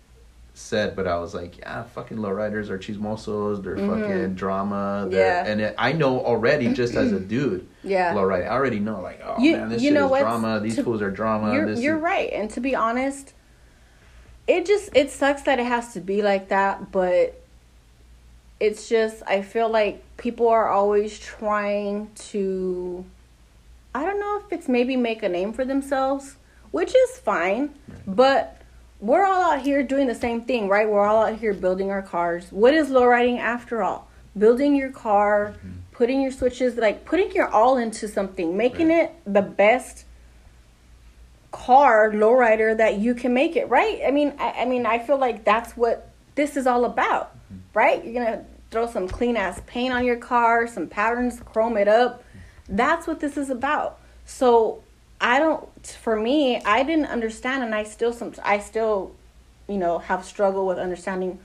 said, but I was like, yeah, fucking lowriders are chismosos, they're fucking drama, they're, Mm-hmm. Yeah. and it, I know already just as a dude, yeah lowrider, I already know like, oh You- man, this you shit know is drama, these to- fools are drama. you're, this you're is, right and to be honest it just it sucks that it has to be like that but it's just i feel like people are always trying to i don't know if it's maybe make a name for themselves which is fine but we're all out here doing the same thing right we're all out here building our cars what is low riding after all building your car Mm-hmm. putting your switches like putting your all into something making Right. it the best car lowrider that you can make it right? I mean I, I mean i feel like that's what this is all about mm-hmm. right? You're gonna throw some clean ass paint on your car some patterns chrome it up. That's what this is about. So i don't for me i didn't understand and i still some i still you know have struggle with understanding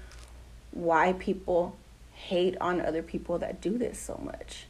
why people hate on other people that do this so much.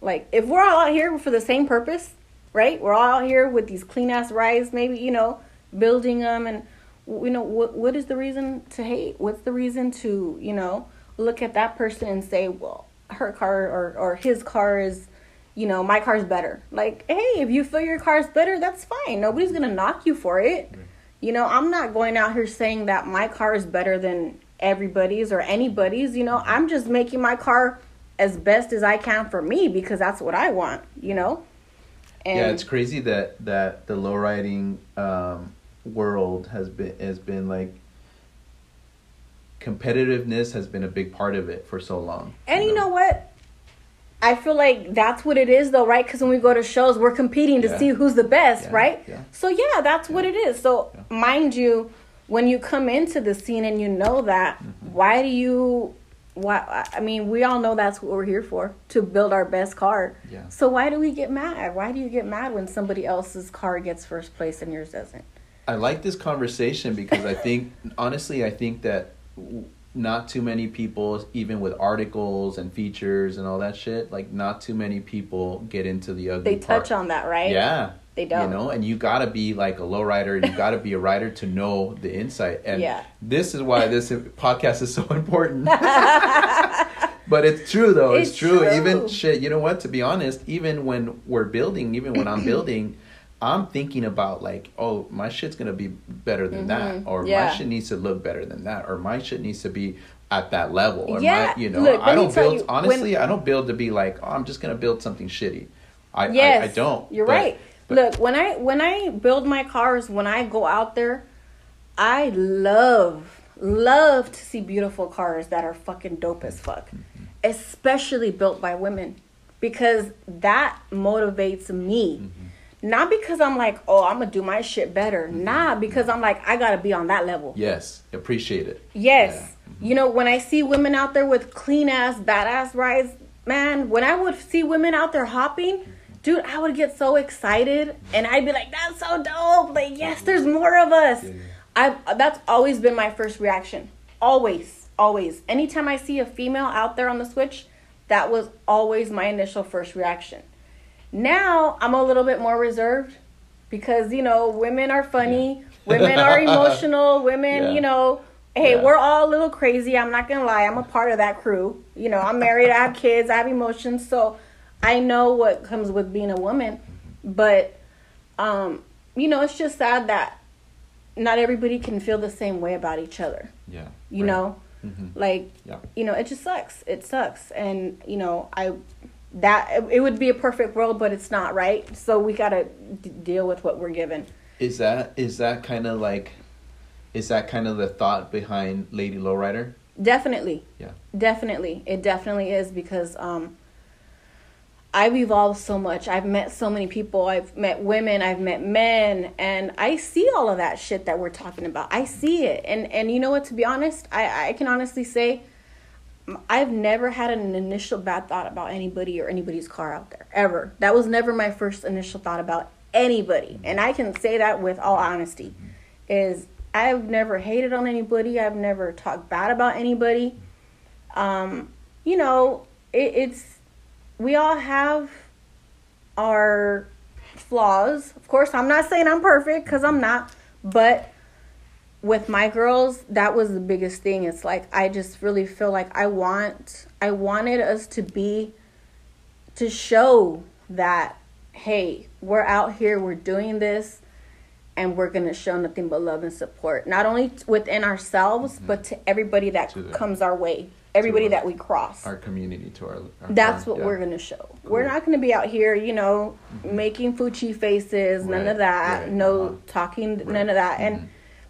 Like if we're all out here for the same purpose right? We're all out here with these clean ass rides, maybe you know, building them, and you know, what what is the reason to hate? What's the reason to you know look at that person and say, well, her car or or his car is, you know, my car's better. Like, hey, if you feel your car's better, that's fine. Nobody's gonna knock you for it. You know, I'm not going out here saying that my car is better than everybody's or anybody's. You know, I'm just making my car as best as I can for me because that's what I want. You know and yeah, it's crazy that that the low riding um, world has been has been like competitiveness has been a big part of it for so long. And you know, you know what? I feel like that's what it is, though, right? Because when we go to shows, we're competing to yeah. see who's the best, yeah. right? Yeah. So yeah, that's what it is. So mind you, when you come into the scene and you know that, mm-hmm. why do you why I mean we all know that's what we're here for to build our best car. Yeah. So why do we get mad? Why do you get mad when somebody else's car gets first place and yours doesn't? I like this conversation because I think honestly I think that not too many people even with articles and features and all that shit like not too many people get into the ugly They touch part. on that, right? Yeah. They don't. You know, and you got to be like a low rider and you got to be a rider to know the insight. And yeah. this is why this podcast is so important. but it's true though. It's, it's true. true. Even shit, you know what? To be honest, even when we're building, even when I'm building, I'm thinking about like, oh, my shit's gonna be better than mm-hmm. that, or yeah. my shit needs to look better than that, or my shit needs to be at that level. Or yeah, my, you know, Look, I don't build. You, honestly, when, I don't build to be like, oh, I'm just gonna build something shitty. I yes, I, I don't. You're right. But, Look, when I when I build my cars, when I go out there, I love love to see beautiful cars that are fucking dope as fuck. Mm-hmm. Especially built by women because that motivates me. Mm-hmm. Not because I'm like, oh, I'm gonna do my shit better. Mm-hmm. Nah, because I'm like, I gotta be on that level. Yes, appreciate it. Yes, yeah. Mm-hmm. you know when I see women out there with clean ass, badass rides, man. When I would see women out there hopping, dude, I would get so excited and I'd be like, that's so dope. Like, yes, there's more of us. Yeah, yeah. I that's always been my first reaction. Always, always. Anytime I see a female out there on the switch, that was always my initial first reaction. Now I'm a little bit more reserved because you know women are funny, yeah. women are emotional, women, you know, hey, we're all a little crazy. I'm not gonna lie, I'm a part of that crew. You know, I'm married, I have kids, I have emotions, so I know what comes with being a woman, but um, you know, it's just sad that not everybody can feel the same way about each other. Yeah. You right. know, mm-hmm. like yeah. you know, it just sucks. It sucks, and you know, I that it would be a perfect world, but it's not right. So we gotta d- deal with what we're given. Is that is that kind of like, is that kind of the thought behind Lady Lowrider? Definitely. Yeah. Definitely, it definitely is because um, I've evolved so much. I've met so many people. I've met women, I've met men, and I see all of that shit that we're talking about. I see it. And and you know what, to be honest, I, I can honestly say I've never had an initial bad thought about anybody or anybody's car out there. Ever. That was never my first initial thought about anybody. And I can say that with all honesty. Is I've never hated on anybody. I've never talked bad about anybody. Um, you know, it, it's we all have our flaws. Of course, I'm not saying I'm perfect because I'm not, but with my girls, that was the biggest thing. It's like I just really feel like I want I wanted us to be to show that hey, we're out here, we're doing this and we're going to show nothing but love and support not only within ourselves mm-hmm. but to everybody that comes our way everybody our, that we cross our community to our, our that's what yeah. we're going to show cool. we're not going to be out here you know mm-hmm. making fuchi faces right. none of that right. no uh-huh. talking right. none of that mm-hmm. and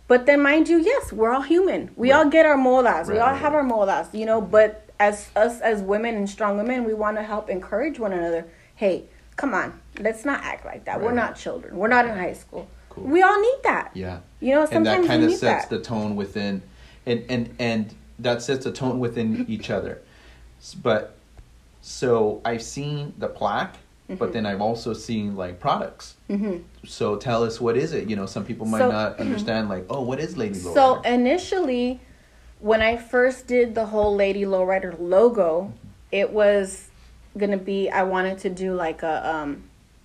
but then mind you yes we're all human we all get our molas we all have our molas you know but as us as women and strong women we want to help encourage one another hey come on let's not act like that we're not children we're not in high school cool. We all need that. yeah. You know, and that kind of sets that. the tone within and and and that sets a tone within each other. But so i've seen the plaque Mm-hmm. but then i've also seen like products. So tell us what is it? You know some people might So- not understand like oh what is lady lowrider? So initially, when I first did the whole Lady Lowrider logo, it was gonna be I wanted to do like a um,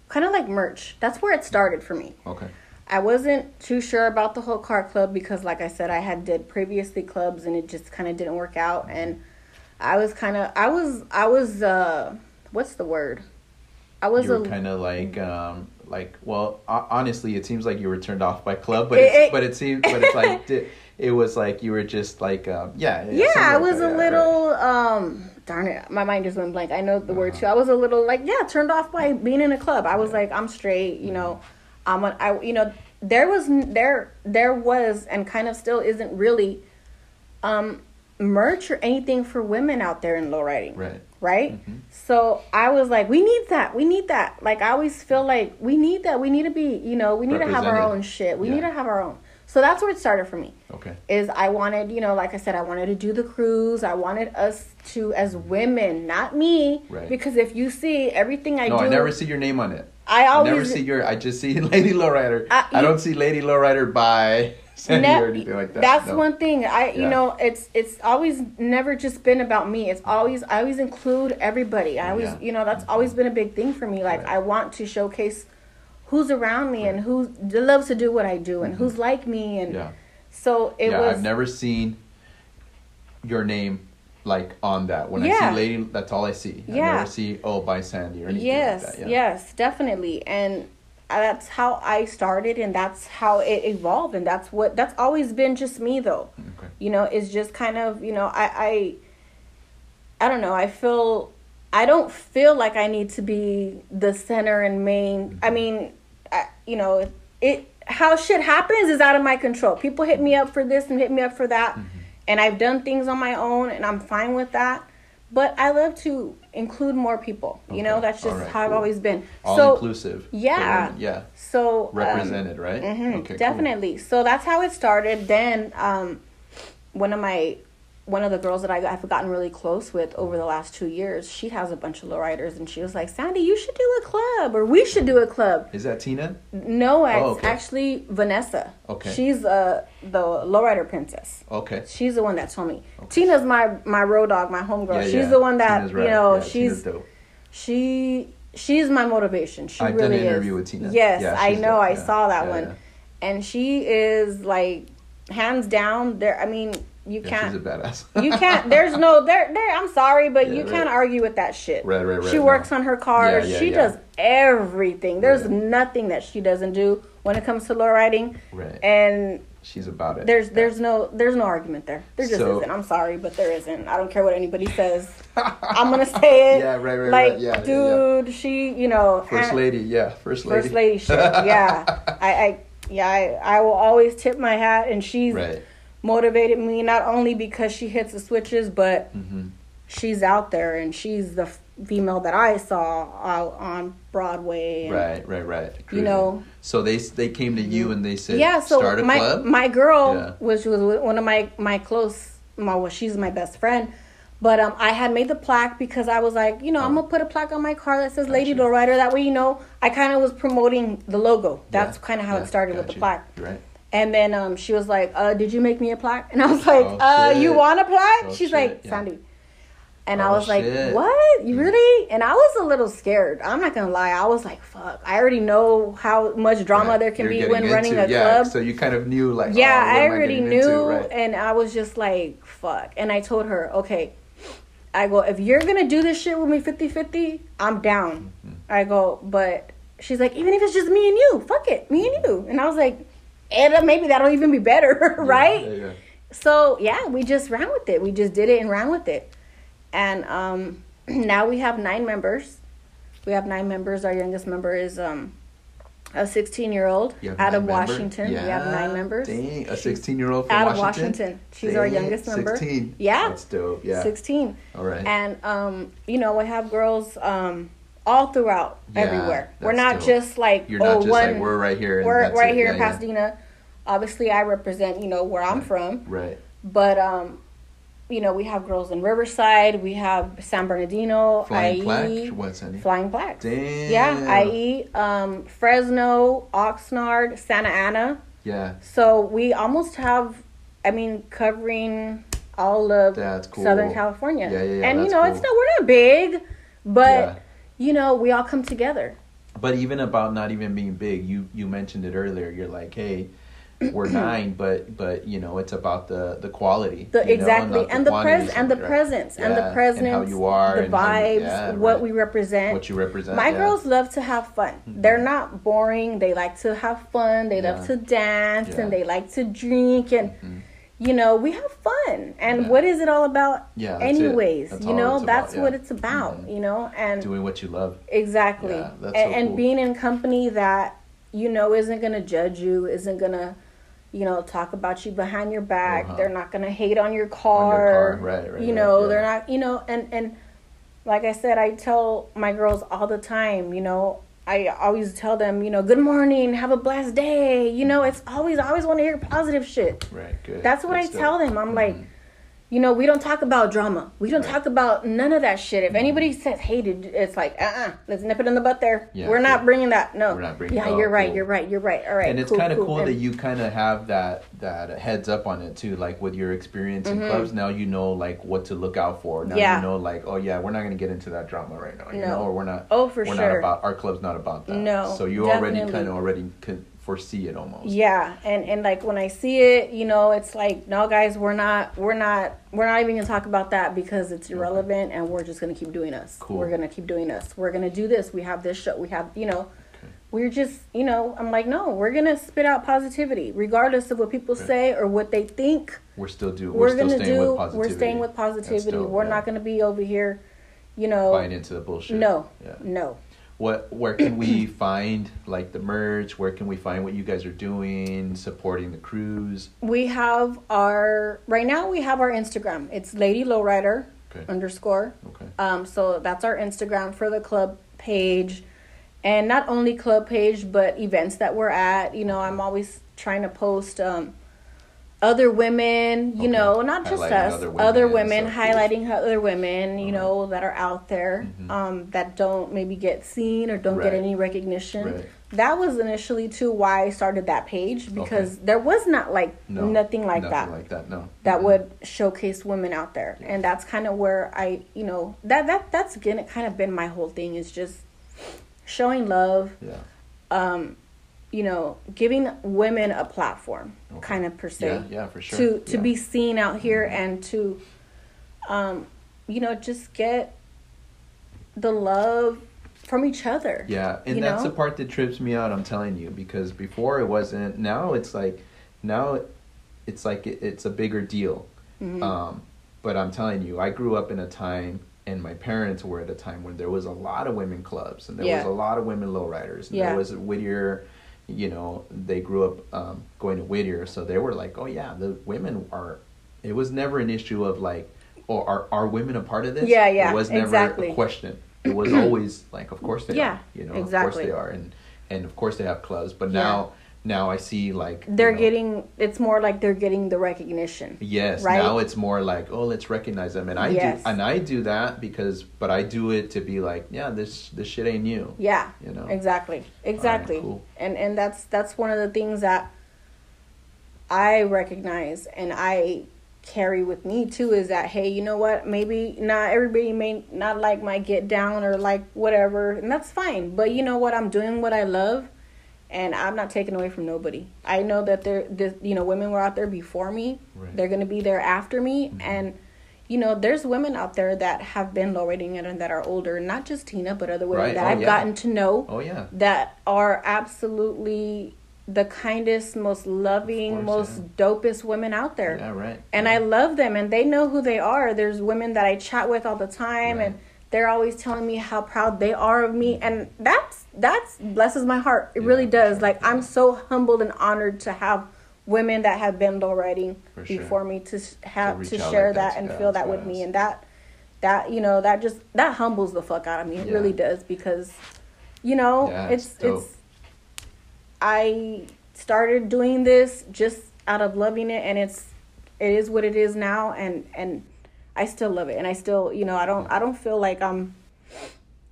kind of like merch. That's where it started for me. okay I wasn't too sure about the whole car club because, like I said, I had did previously clubs and it just kind of didn't work out. And I was kind of I was I was uh what's the word? I was a kind of like um like well honestly it seems like you were turned off by club but It- it's, it- but it seems but it's like it was like you were just like um yeah yeah, I was that, a yeah, little um darn it, my mind just went blank. I know the word Uh-huh. too. I was a little like yeah, turned off by being in a club. I was like I'm straight, you know. I'm a, I you know there was there there was and kind of still isn't really um merch or anything for women out there in low riding. right right? Mhm. So I was like, we need that. We need that. Like I always feel like we need that. We need to be, you know, we need to have our own shit. We Yeah. need to have our own. So that's where it started for me. okay Is I wanted, you know, like I said, I wanted to do the cruise. I wanted us to, as women, not me, Right. because if you see everything I no, do, No, I never see your name on it. I I always never see your. I just see Lady Lowrider. Uh, I don't see Lady Lowrider by Sandy Ne- or anything like that. That's no. one thing. I you know it's it's always never just been about me. It's always I always include everybody. I always Yeah. you know that's always been a big thing for me. Like Right. I want to showcase who's around me and who loves to do what I do and who's like me and Mm-hmm. Yeah, so it yeah. was I've never seen your name like on that. When I see Lady, that's all I see. I Yeah. never see oh by Sandy or anything yes like that. Yeah. yes definitely and uh, that's how I started and that's how it evolved and that's what that's always been just me though. Okay. you know it's just kind of you know i i i don't know i feel i don't feel like i need to be the center and main i mm-hmm. mean I, you know it how shit happens is out of my control people hit me up for this and hit me up for that mm-hmm. And i've done things on my own and i'm fine with that but i love to include more people you know that's just Alright, how i've always been All so inclusive. yeah. Yeah. so um, Represented, right? Mhm, Okay. cool. definitely. So that's how it started. Then um, one of my one of the girls that I, I've gotten really close with over the last two years, she has a bunch of lowriders, and she was like, "Sandy, you should do a club, or we should do a club." Is that Tina? No, it's Oh, okay. actually Vanessa. Okay. she's uh the lowrider princess. Okay. She's the one that told me. Tina's my my road dog, my homegirl. Yeah, she's yeah. the one that you know. Yeah, she's she she's my motivation. She I've done really an interview is. with Tina. Yes, I know. dope. I saw that one, and she is like hands down. There, I mean, you Yeah, can't. she's a badass. you can't. There's no there. There. I'm sorry, but Yeah, you right. can't argue with that shit. Right, right, right, She no. works on her cars. Yeah, yeah, she does everything. There's nothing that she doesn't do when it comes to low riding. Right. And She's about it. there's there's no there's no argument there. There just So- isn't. I'm sorry, but there isn't. I don't care what anybody says. I'm gonna say it. Yeah, right, right, like, right. Yeah, dude, she, you know, First lady, yeah, first lady. first lady shit. Yeah, I, I, yeah, I, I will always tip my hat, and she's Right. Motivated me not only because she hits the switches, but hmm she's out there, and she's the female that I saw out on Broadway. And, Right, right, right. You know. So they they came to you and they said, yeah so start a my club. my girl Yeah. which was one of my my close my well she's my best friend but um i had made the plaque because i was like you know i'm Oh. gonna put a plaque on my car that says lady Gotcha. lowrider that way you know i kind of was promoting the logo that's Yeah, kind of how yeah, it started with the plaque Right. And then um she was like uh did you make me a plaque and i was like Oh, uh you want a plaque Oh, she's shit, like yeah. sandy and I Oh, was like, shit. "What? You really?" And I was a little scared. I'm not gonna lie. I was like, "Fuck!" I already know how much drama Right. there can be when running into- a yeah, club. So you kind of knew like, Yeah, oh, I already getting knew, into? Right. and I was just like, fuck. And I told her, okay, I go, if you're gonna do this shit with me 50 50, I'm down. Mm-hmm. I go, but she's like, even if it's just me and you, fuck it, me and you. And I was like, and maybe that'll even be better, right? Yeah, yeah. So yeah, we just ran with it. We just did it and ran with it. And um, now we have nine members. We have nine members. Our youngest member is um, a 16 year old out of member? Washington. We have nine members. Dang, a 16 year old from out of Washington. Washington. She's our youngest member. 16. Yeah. That's dope. Yeah. 16. All right. And um, you know, we have girls um all throughout Yeah, everywhere. We're not dope. just like You're oh not just one like we're right here. We're right it. here Yeah, in yeah. Pasadena. Obviously, I represent you know where I'm from, Right. but um, you know we have girls in Riverside, we have San Bernardino, Flying IE, plaque. What's that? Flying Plaques. Damn. Yeah, IE, um, Fresno, Oxnard, Santa Ana. Yeah. So we almost have, I mean, covering all of cool. Southern California. Yeah, yeah, yeah, And you know, cool. it's not we're not big, but Yeah. You know, we all come together. But even about not even being big, you you mentioned it earlier. You're like, hey, we're nine, but but you know, it's about the the quality. The you know, exactly not and the quantity pres and the right? presence and the presence, and how you are, the how vibes, yeah, what right. we represent. what you represent. My yeah. girls love to have fun. They're not boring. They like to have fun. They love to dance and they like to drink and Mhm. You know, we have fun. And Yeah. what is it all about Yeah, anyways? You know, that's about, what yeah. it's about, Mhm. you know? And doing what you love. Exactly. And, so and cool. being in company that you know isn't going to judge you, isn't going to, you know, talk about you behind your back. Uh-huh. They're not going to hate on your On car. your car, right, right. you right, know, yeah. they're not, you know, and and like I said, I tell my girls all the time, you know, I always tell them, you know, good morning, have a blessed day. You know, it's always I always want to hear positive shit. Right. Good. That's what Good I stuff. tell them. I'm like, Mhm. You know, we don't talk about drama. We don't Right. talk about none of that shit. If anybody says, "Hey, dude," it's like, uh, uh-uh, let's nip it in the butt there. Yeah, We're not yeah. bringing that. No. We're not bringing- Yeah, oh, you're right. cool. You're right. You're right. All right. and it's cool, kind of cool, And- that you kind of have that that heads up on it too like with your experience in clubs now you know like what to look out for now Mm-hmm. Yeah. you know like oh yeah we're not going to get into that drama right now you No. know or we're not Oh, for we're sure. not about our club's not about that No, so you already kind of already can foresee it almost Yeah, and and like when I see it, you know, it's like, no, guys, we're not, we're not, we're not even gonna talk about that because it's irrelevant, and we're just gonna keep doing us. Cool. We're gonna keep doing us. We're gonna do this. We have this show. We have, you know, Okay. we're just, you know, I'm like, no, we're gonna spit out positivity, regardless of what people Okay. say or what they think. we're still doing We're, we're, still gonna staying do. with positivity We're staying with positivity. dope, we're yeah. not gonna be over here, you know. buying into the bullshit No, yeah no. What where can we find like the merch where can we find what you guys are doing supporting the cruise We have our right now. We have our Instagram. It's Lady Lowrider okay underscore. okay Um, so that's our Instagram for the club page, and not only club page but events that we're at. You know, I'm always trying to post um, other women. You Okay. know, not just us, other other women women, and stuff. highlighting other women. You Alright. know, that are out there Mhm. um, that don't maybe get seen or don't get any recognition. Right. That was initially too why I started that page because there was not like no nothing like nothing that like that no that Mhm. would showcase women out there Yeah. and that's kind of where i you know that that that's again it kind of been my whole thing is just showing love yeah um you know giving women a platform Okay. kind of per se Yeah, yeah, for sure. to to Yeah. be seen out here Mhm. and to um you know just get the love from each other Yeah, and that's know? the part that trips me out. I'm telling you because before it wasn't. Now it's like, now it's like it, it's a bigger deal. Mhm. Um, but I'm telling you, I grew up in a time, and my parents were at a time when there was a lot of women clubs, and there Yeah. was a lot of women lowriders, and Yeah. there was Whittier. You know, they grew up um, going to Whittier, so they were like, "Oh yeah, the women are." It was never an issue of like, "Oh, are are women a part of this?" Yeah, yeah, It was never exactly. a question. It was always like, "Of course they Yeah, are." You know, exactly. of course they are, and and of course they have clubs. But now, now I see like they're know, getting it's more like they're getting the recognition Yes, right? now it's more like, oh, let's recognize them, and I Yes. do, and I do that because, but I do it to be like, yeah, this this shit ain't you. Yeah. You know? Exactly. Exactly. cool. And and that's that's one of the things that I recognize and I carry with me too is that hey, you know what? Maybe not everybody may not like my get down or like whatever, and that's fine. But you know what? I'm doing what I love and I'm not taking away from nobody. I know that there the you know, women were out there before me. Right. They're going to be there after me Mhm. and you know, there's women out there that have been low riding it and that are older, not just Tina, but other women Right. that Oh, I've yeah. gotten to know Oh yeah, that are absolutely the kindest, most loving, Of most course, dopest women out there. yeah, right. And I love them and they know who they are. There's women that I chat with all the time Right. and they're always telling me how proud they are of me and that's that's blesses my heart. It Yeah, really does. sure. Like I'm so humbled and honored to have women that have been riding For sure. before me to have reach to share like that that and feel that with yes. me and that that you know that just that humbles the fuck out of me. It Yeah. really does because you know Yeah, it's it's it's I started doing this just out of loving it and it's it is what it is now and and I still love it and I still you know I don't I don't feel like I'm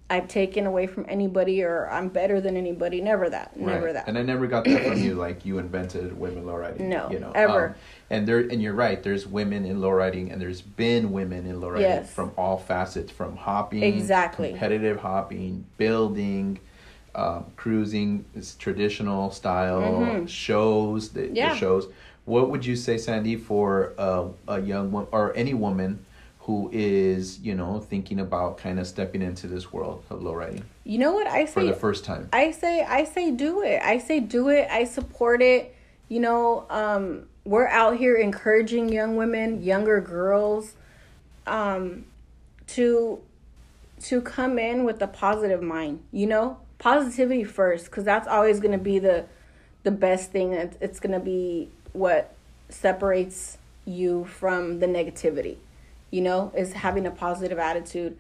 I've taken away from anybody or I'm better than anybody never that never Right. that And I never got that from you, like you invented women lowriding. No, you know, ever. Um, and there, and you're right. There's women in lowriding, and there's been women in lowriding Yes. from all facets, from hopping, Exactly. competitive hopping, building, um, cruising, is traditional style Mhm. shows, the, the Yeah. shows. What would you say, Sandy, for a, a young woman or any woman who is, you know, thinking about kind of stepping into this world of lowriding you know what I say for the first time? I say I say do it. I say do it. I support it. You know, um, we're out here encouraging young women, younger girls, um, to to come in with a positive mind. You know, positivity first, because that's always going to be the the best thing. It's, it's going to be what separates you from the negativity. You know, is having a positive attitude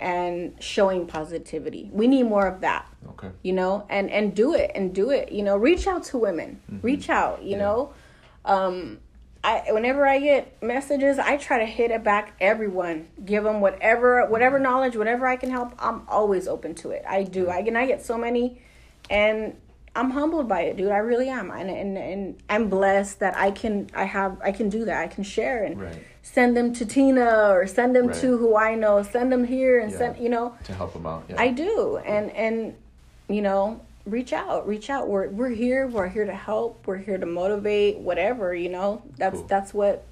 and showing positivity. We need more of that Okay. you know and and do it and do it you know reach out to women reach out you Yeah. know um i whenever i get messages i try to hit it back everyone give them whatever whatever knowledge whatever i can help i'm always open to it i do i can. i get so many and i'm humbled by it dude i really am and and, and i'm blessed that i can i have i can do that i can share and Right. Send them to tina or send them Right. to who i know send them here and Yeah. send you know To help them out. Yeah. I do, and and you know, reach out, reach out. We're we're here. We're here to help. We're here to motivate. Whatever you know. That's Cool. that's what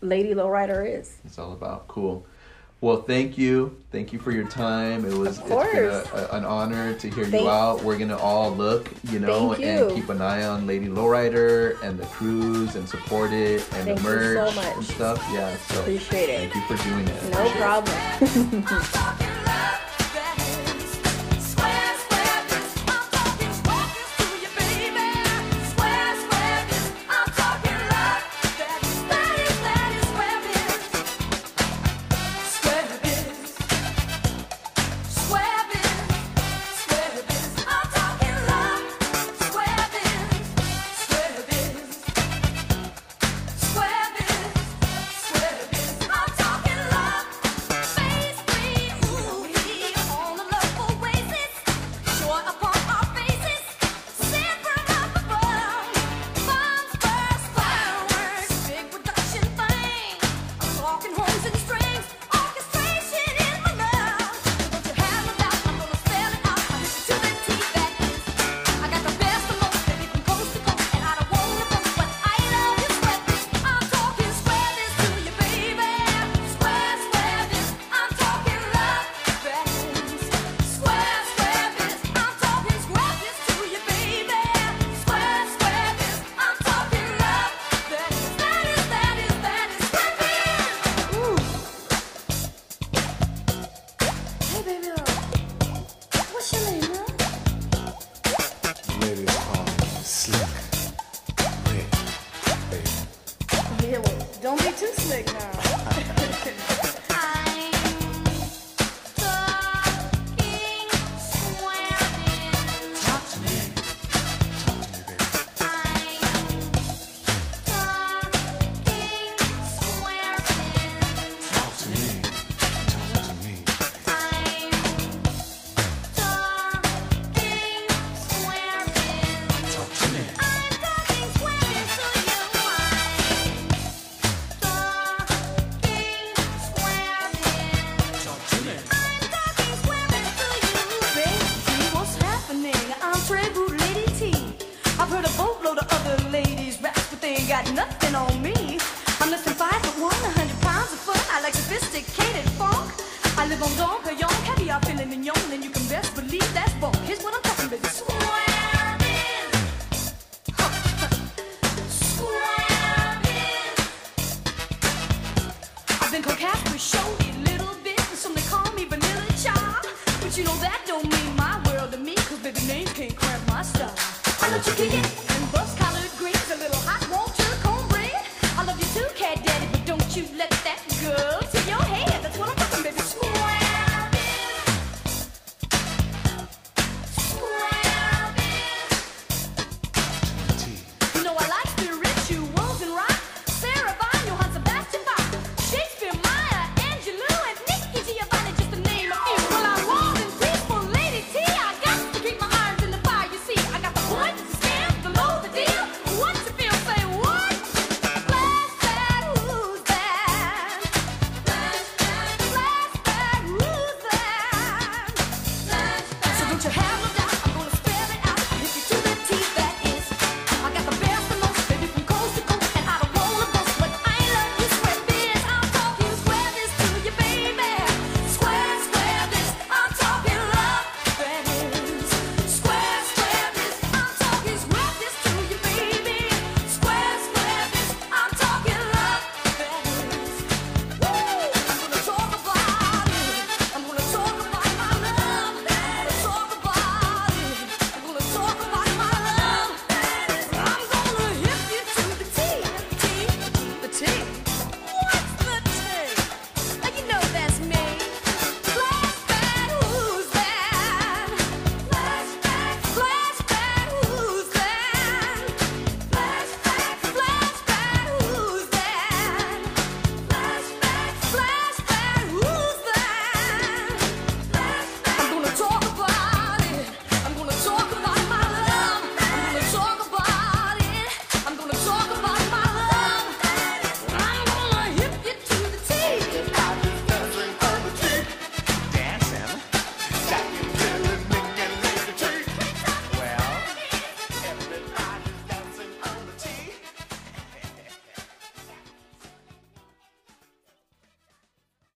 Lady Lowrider is. it's all about. Cool. Well, thank you. Thank you for your time. It was it's been a, a, an honor to hear Thank- you out. We're gonna all look, you know, Thank and keep an eye on Lady Lowrider and the cruise and support it and Thank the you so merch much. and stuff. Yeah. So Appreciate it. Thank you for doing it. No Appreciate problem.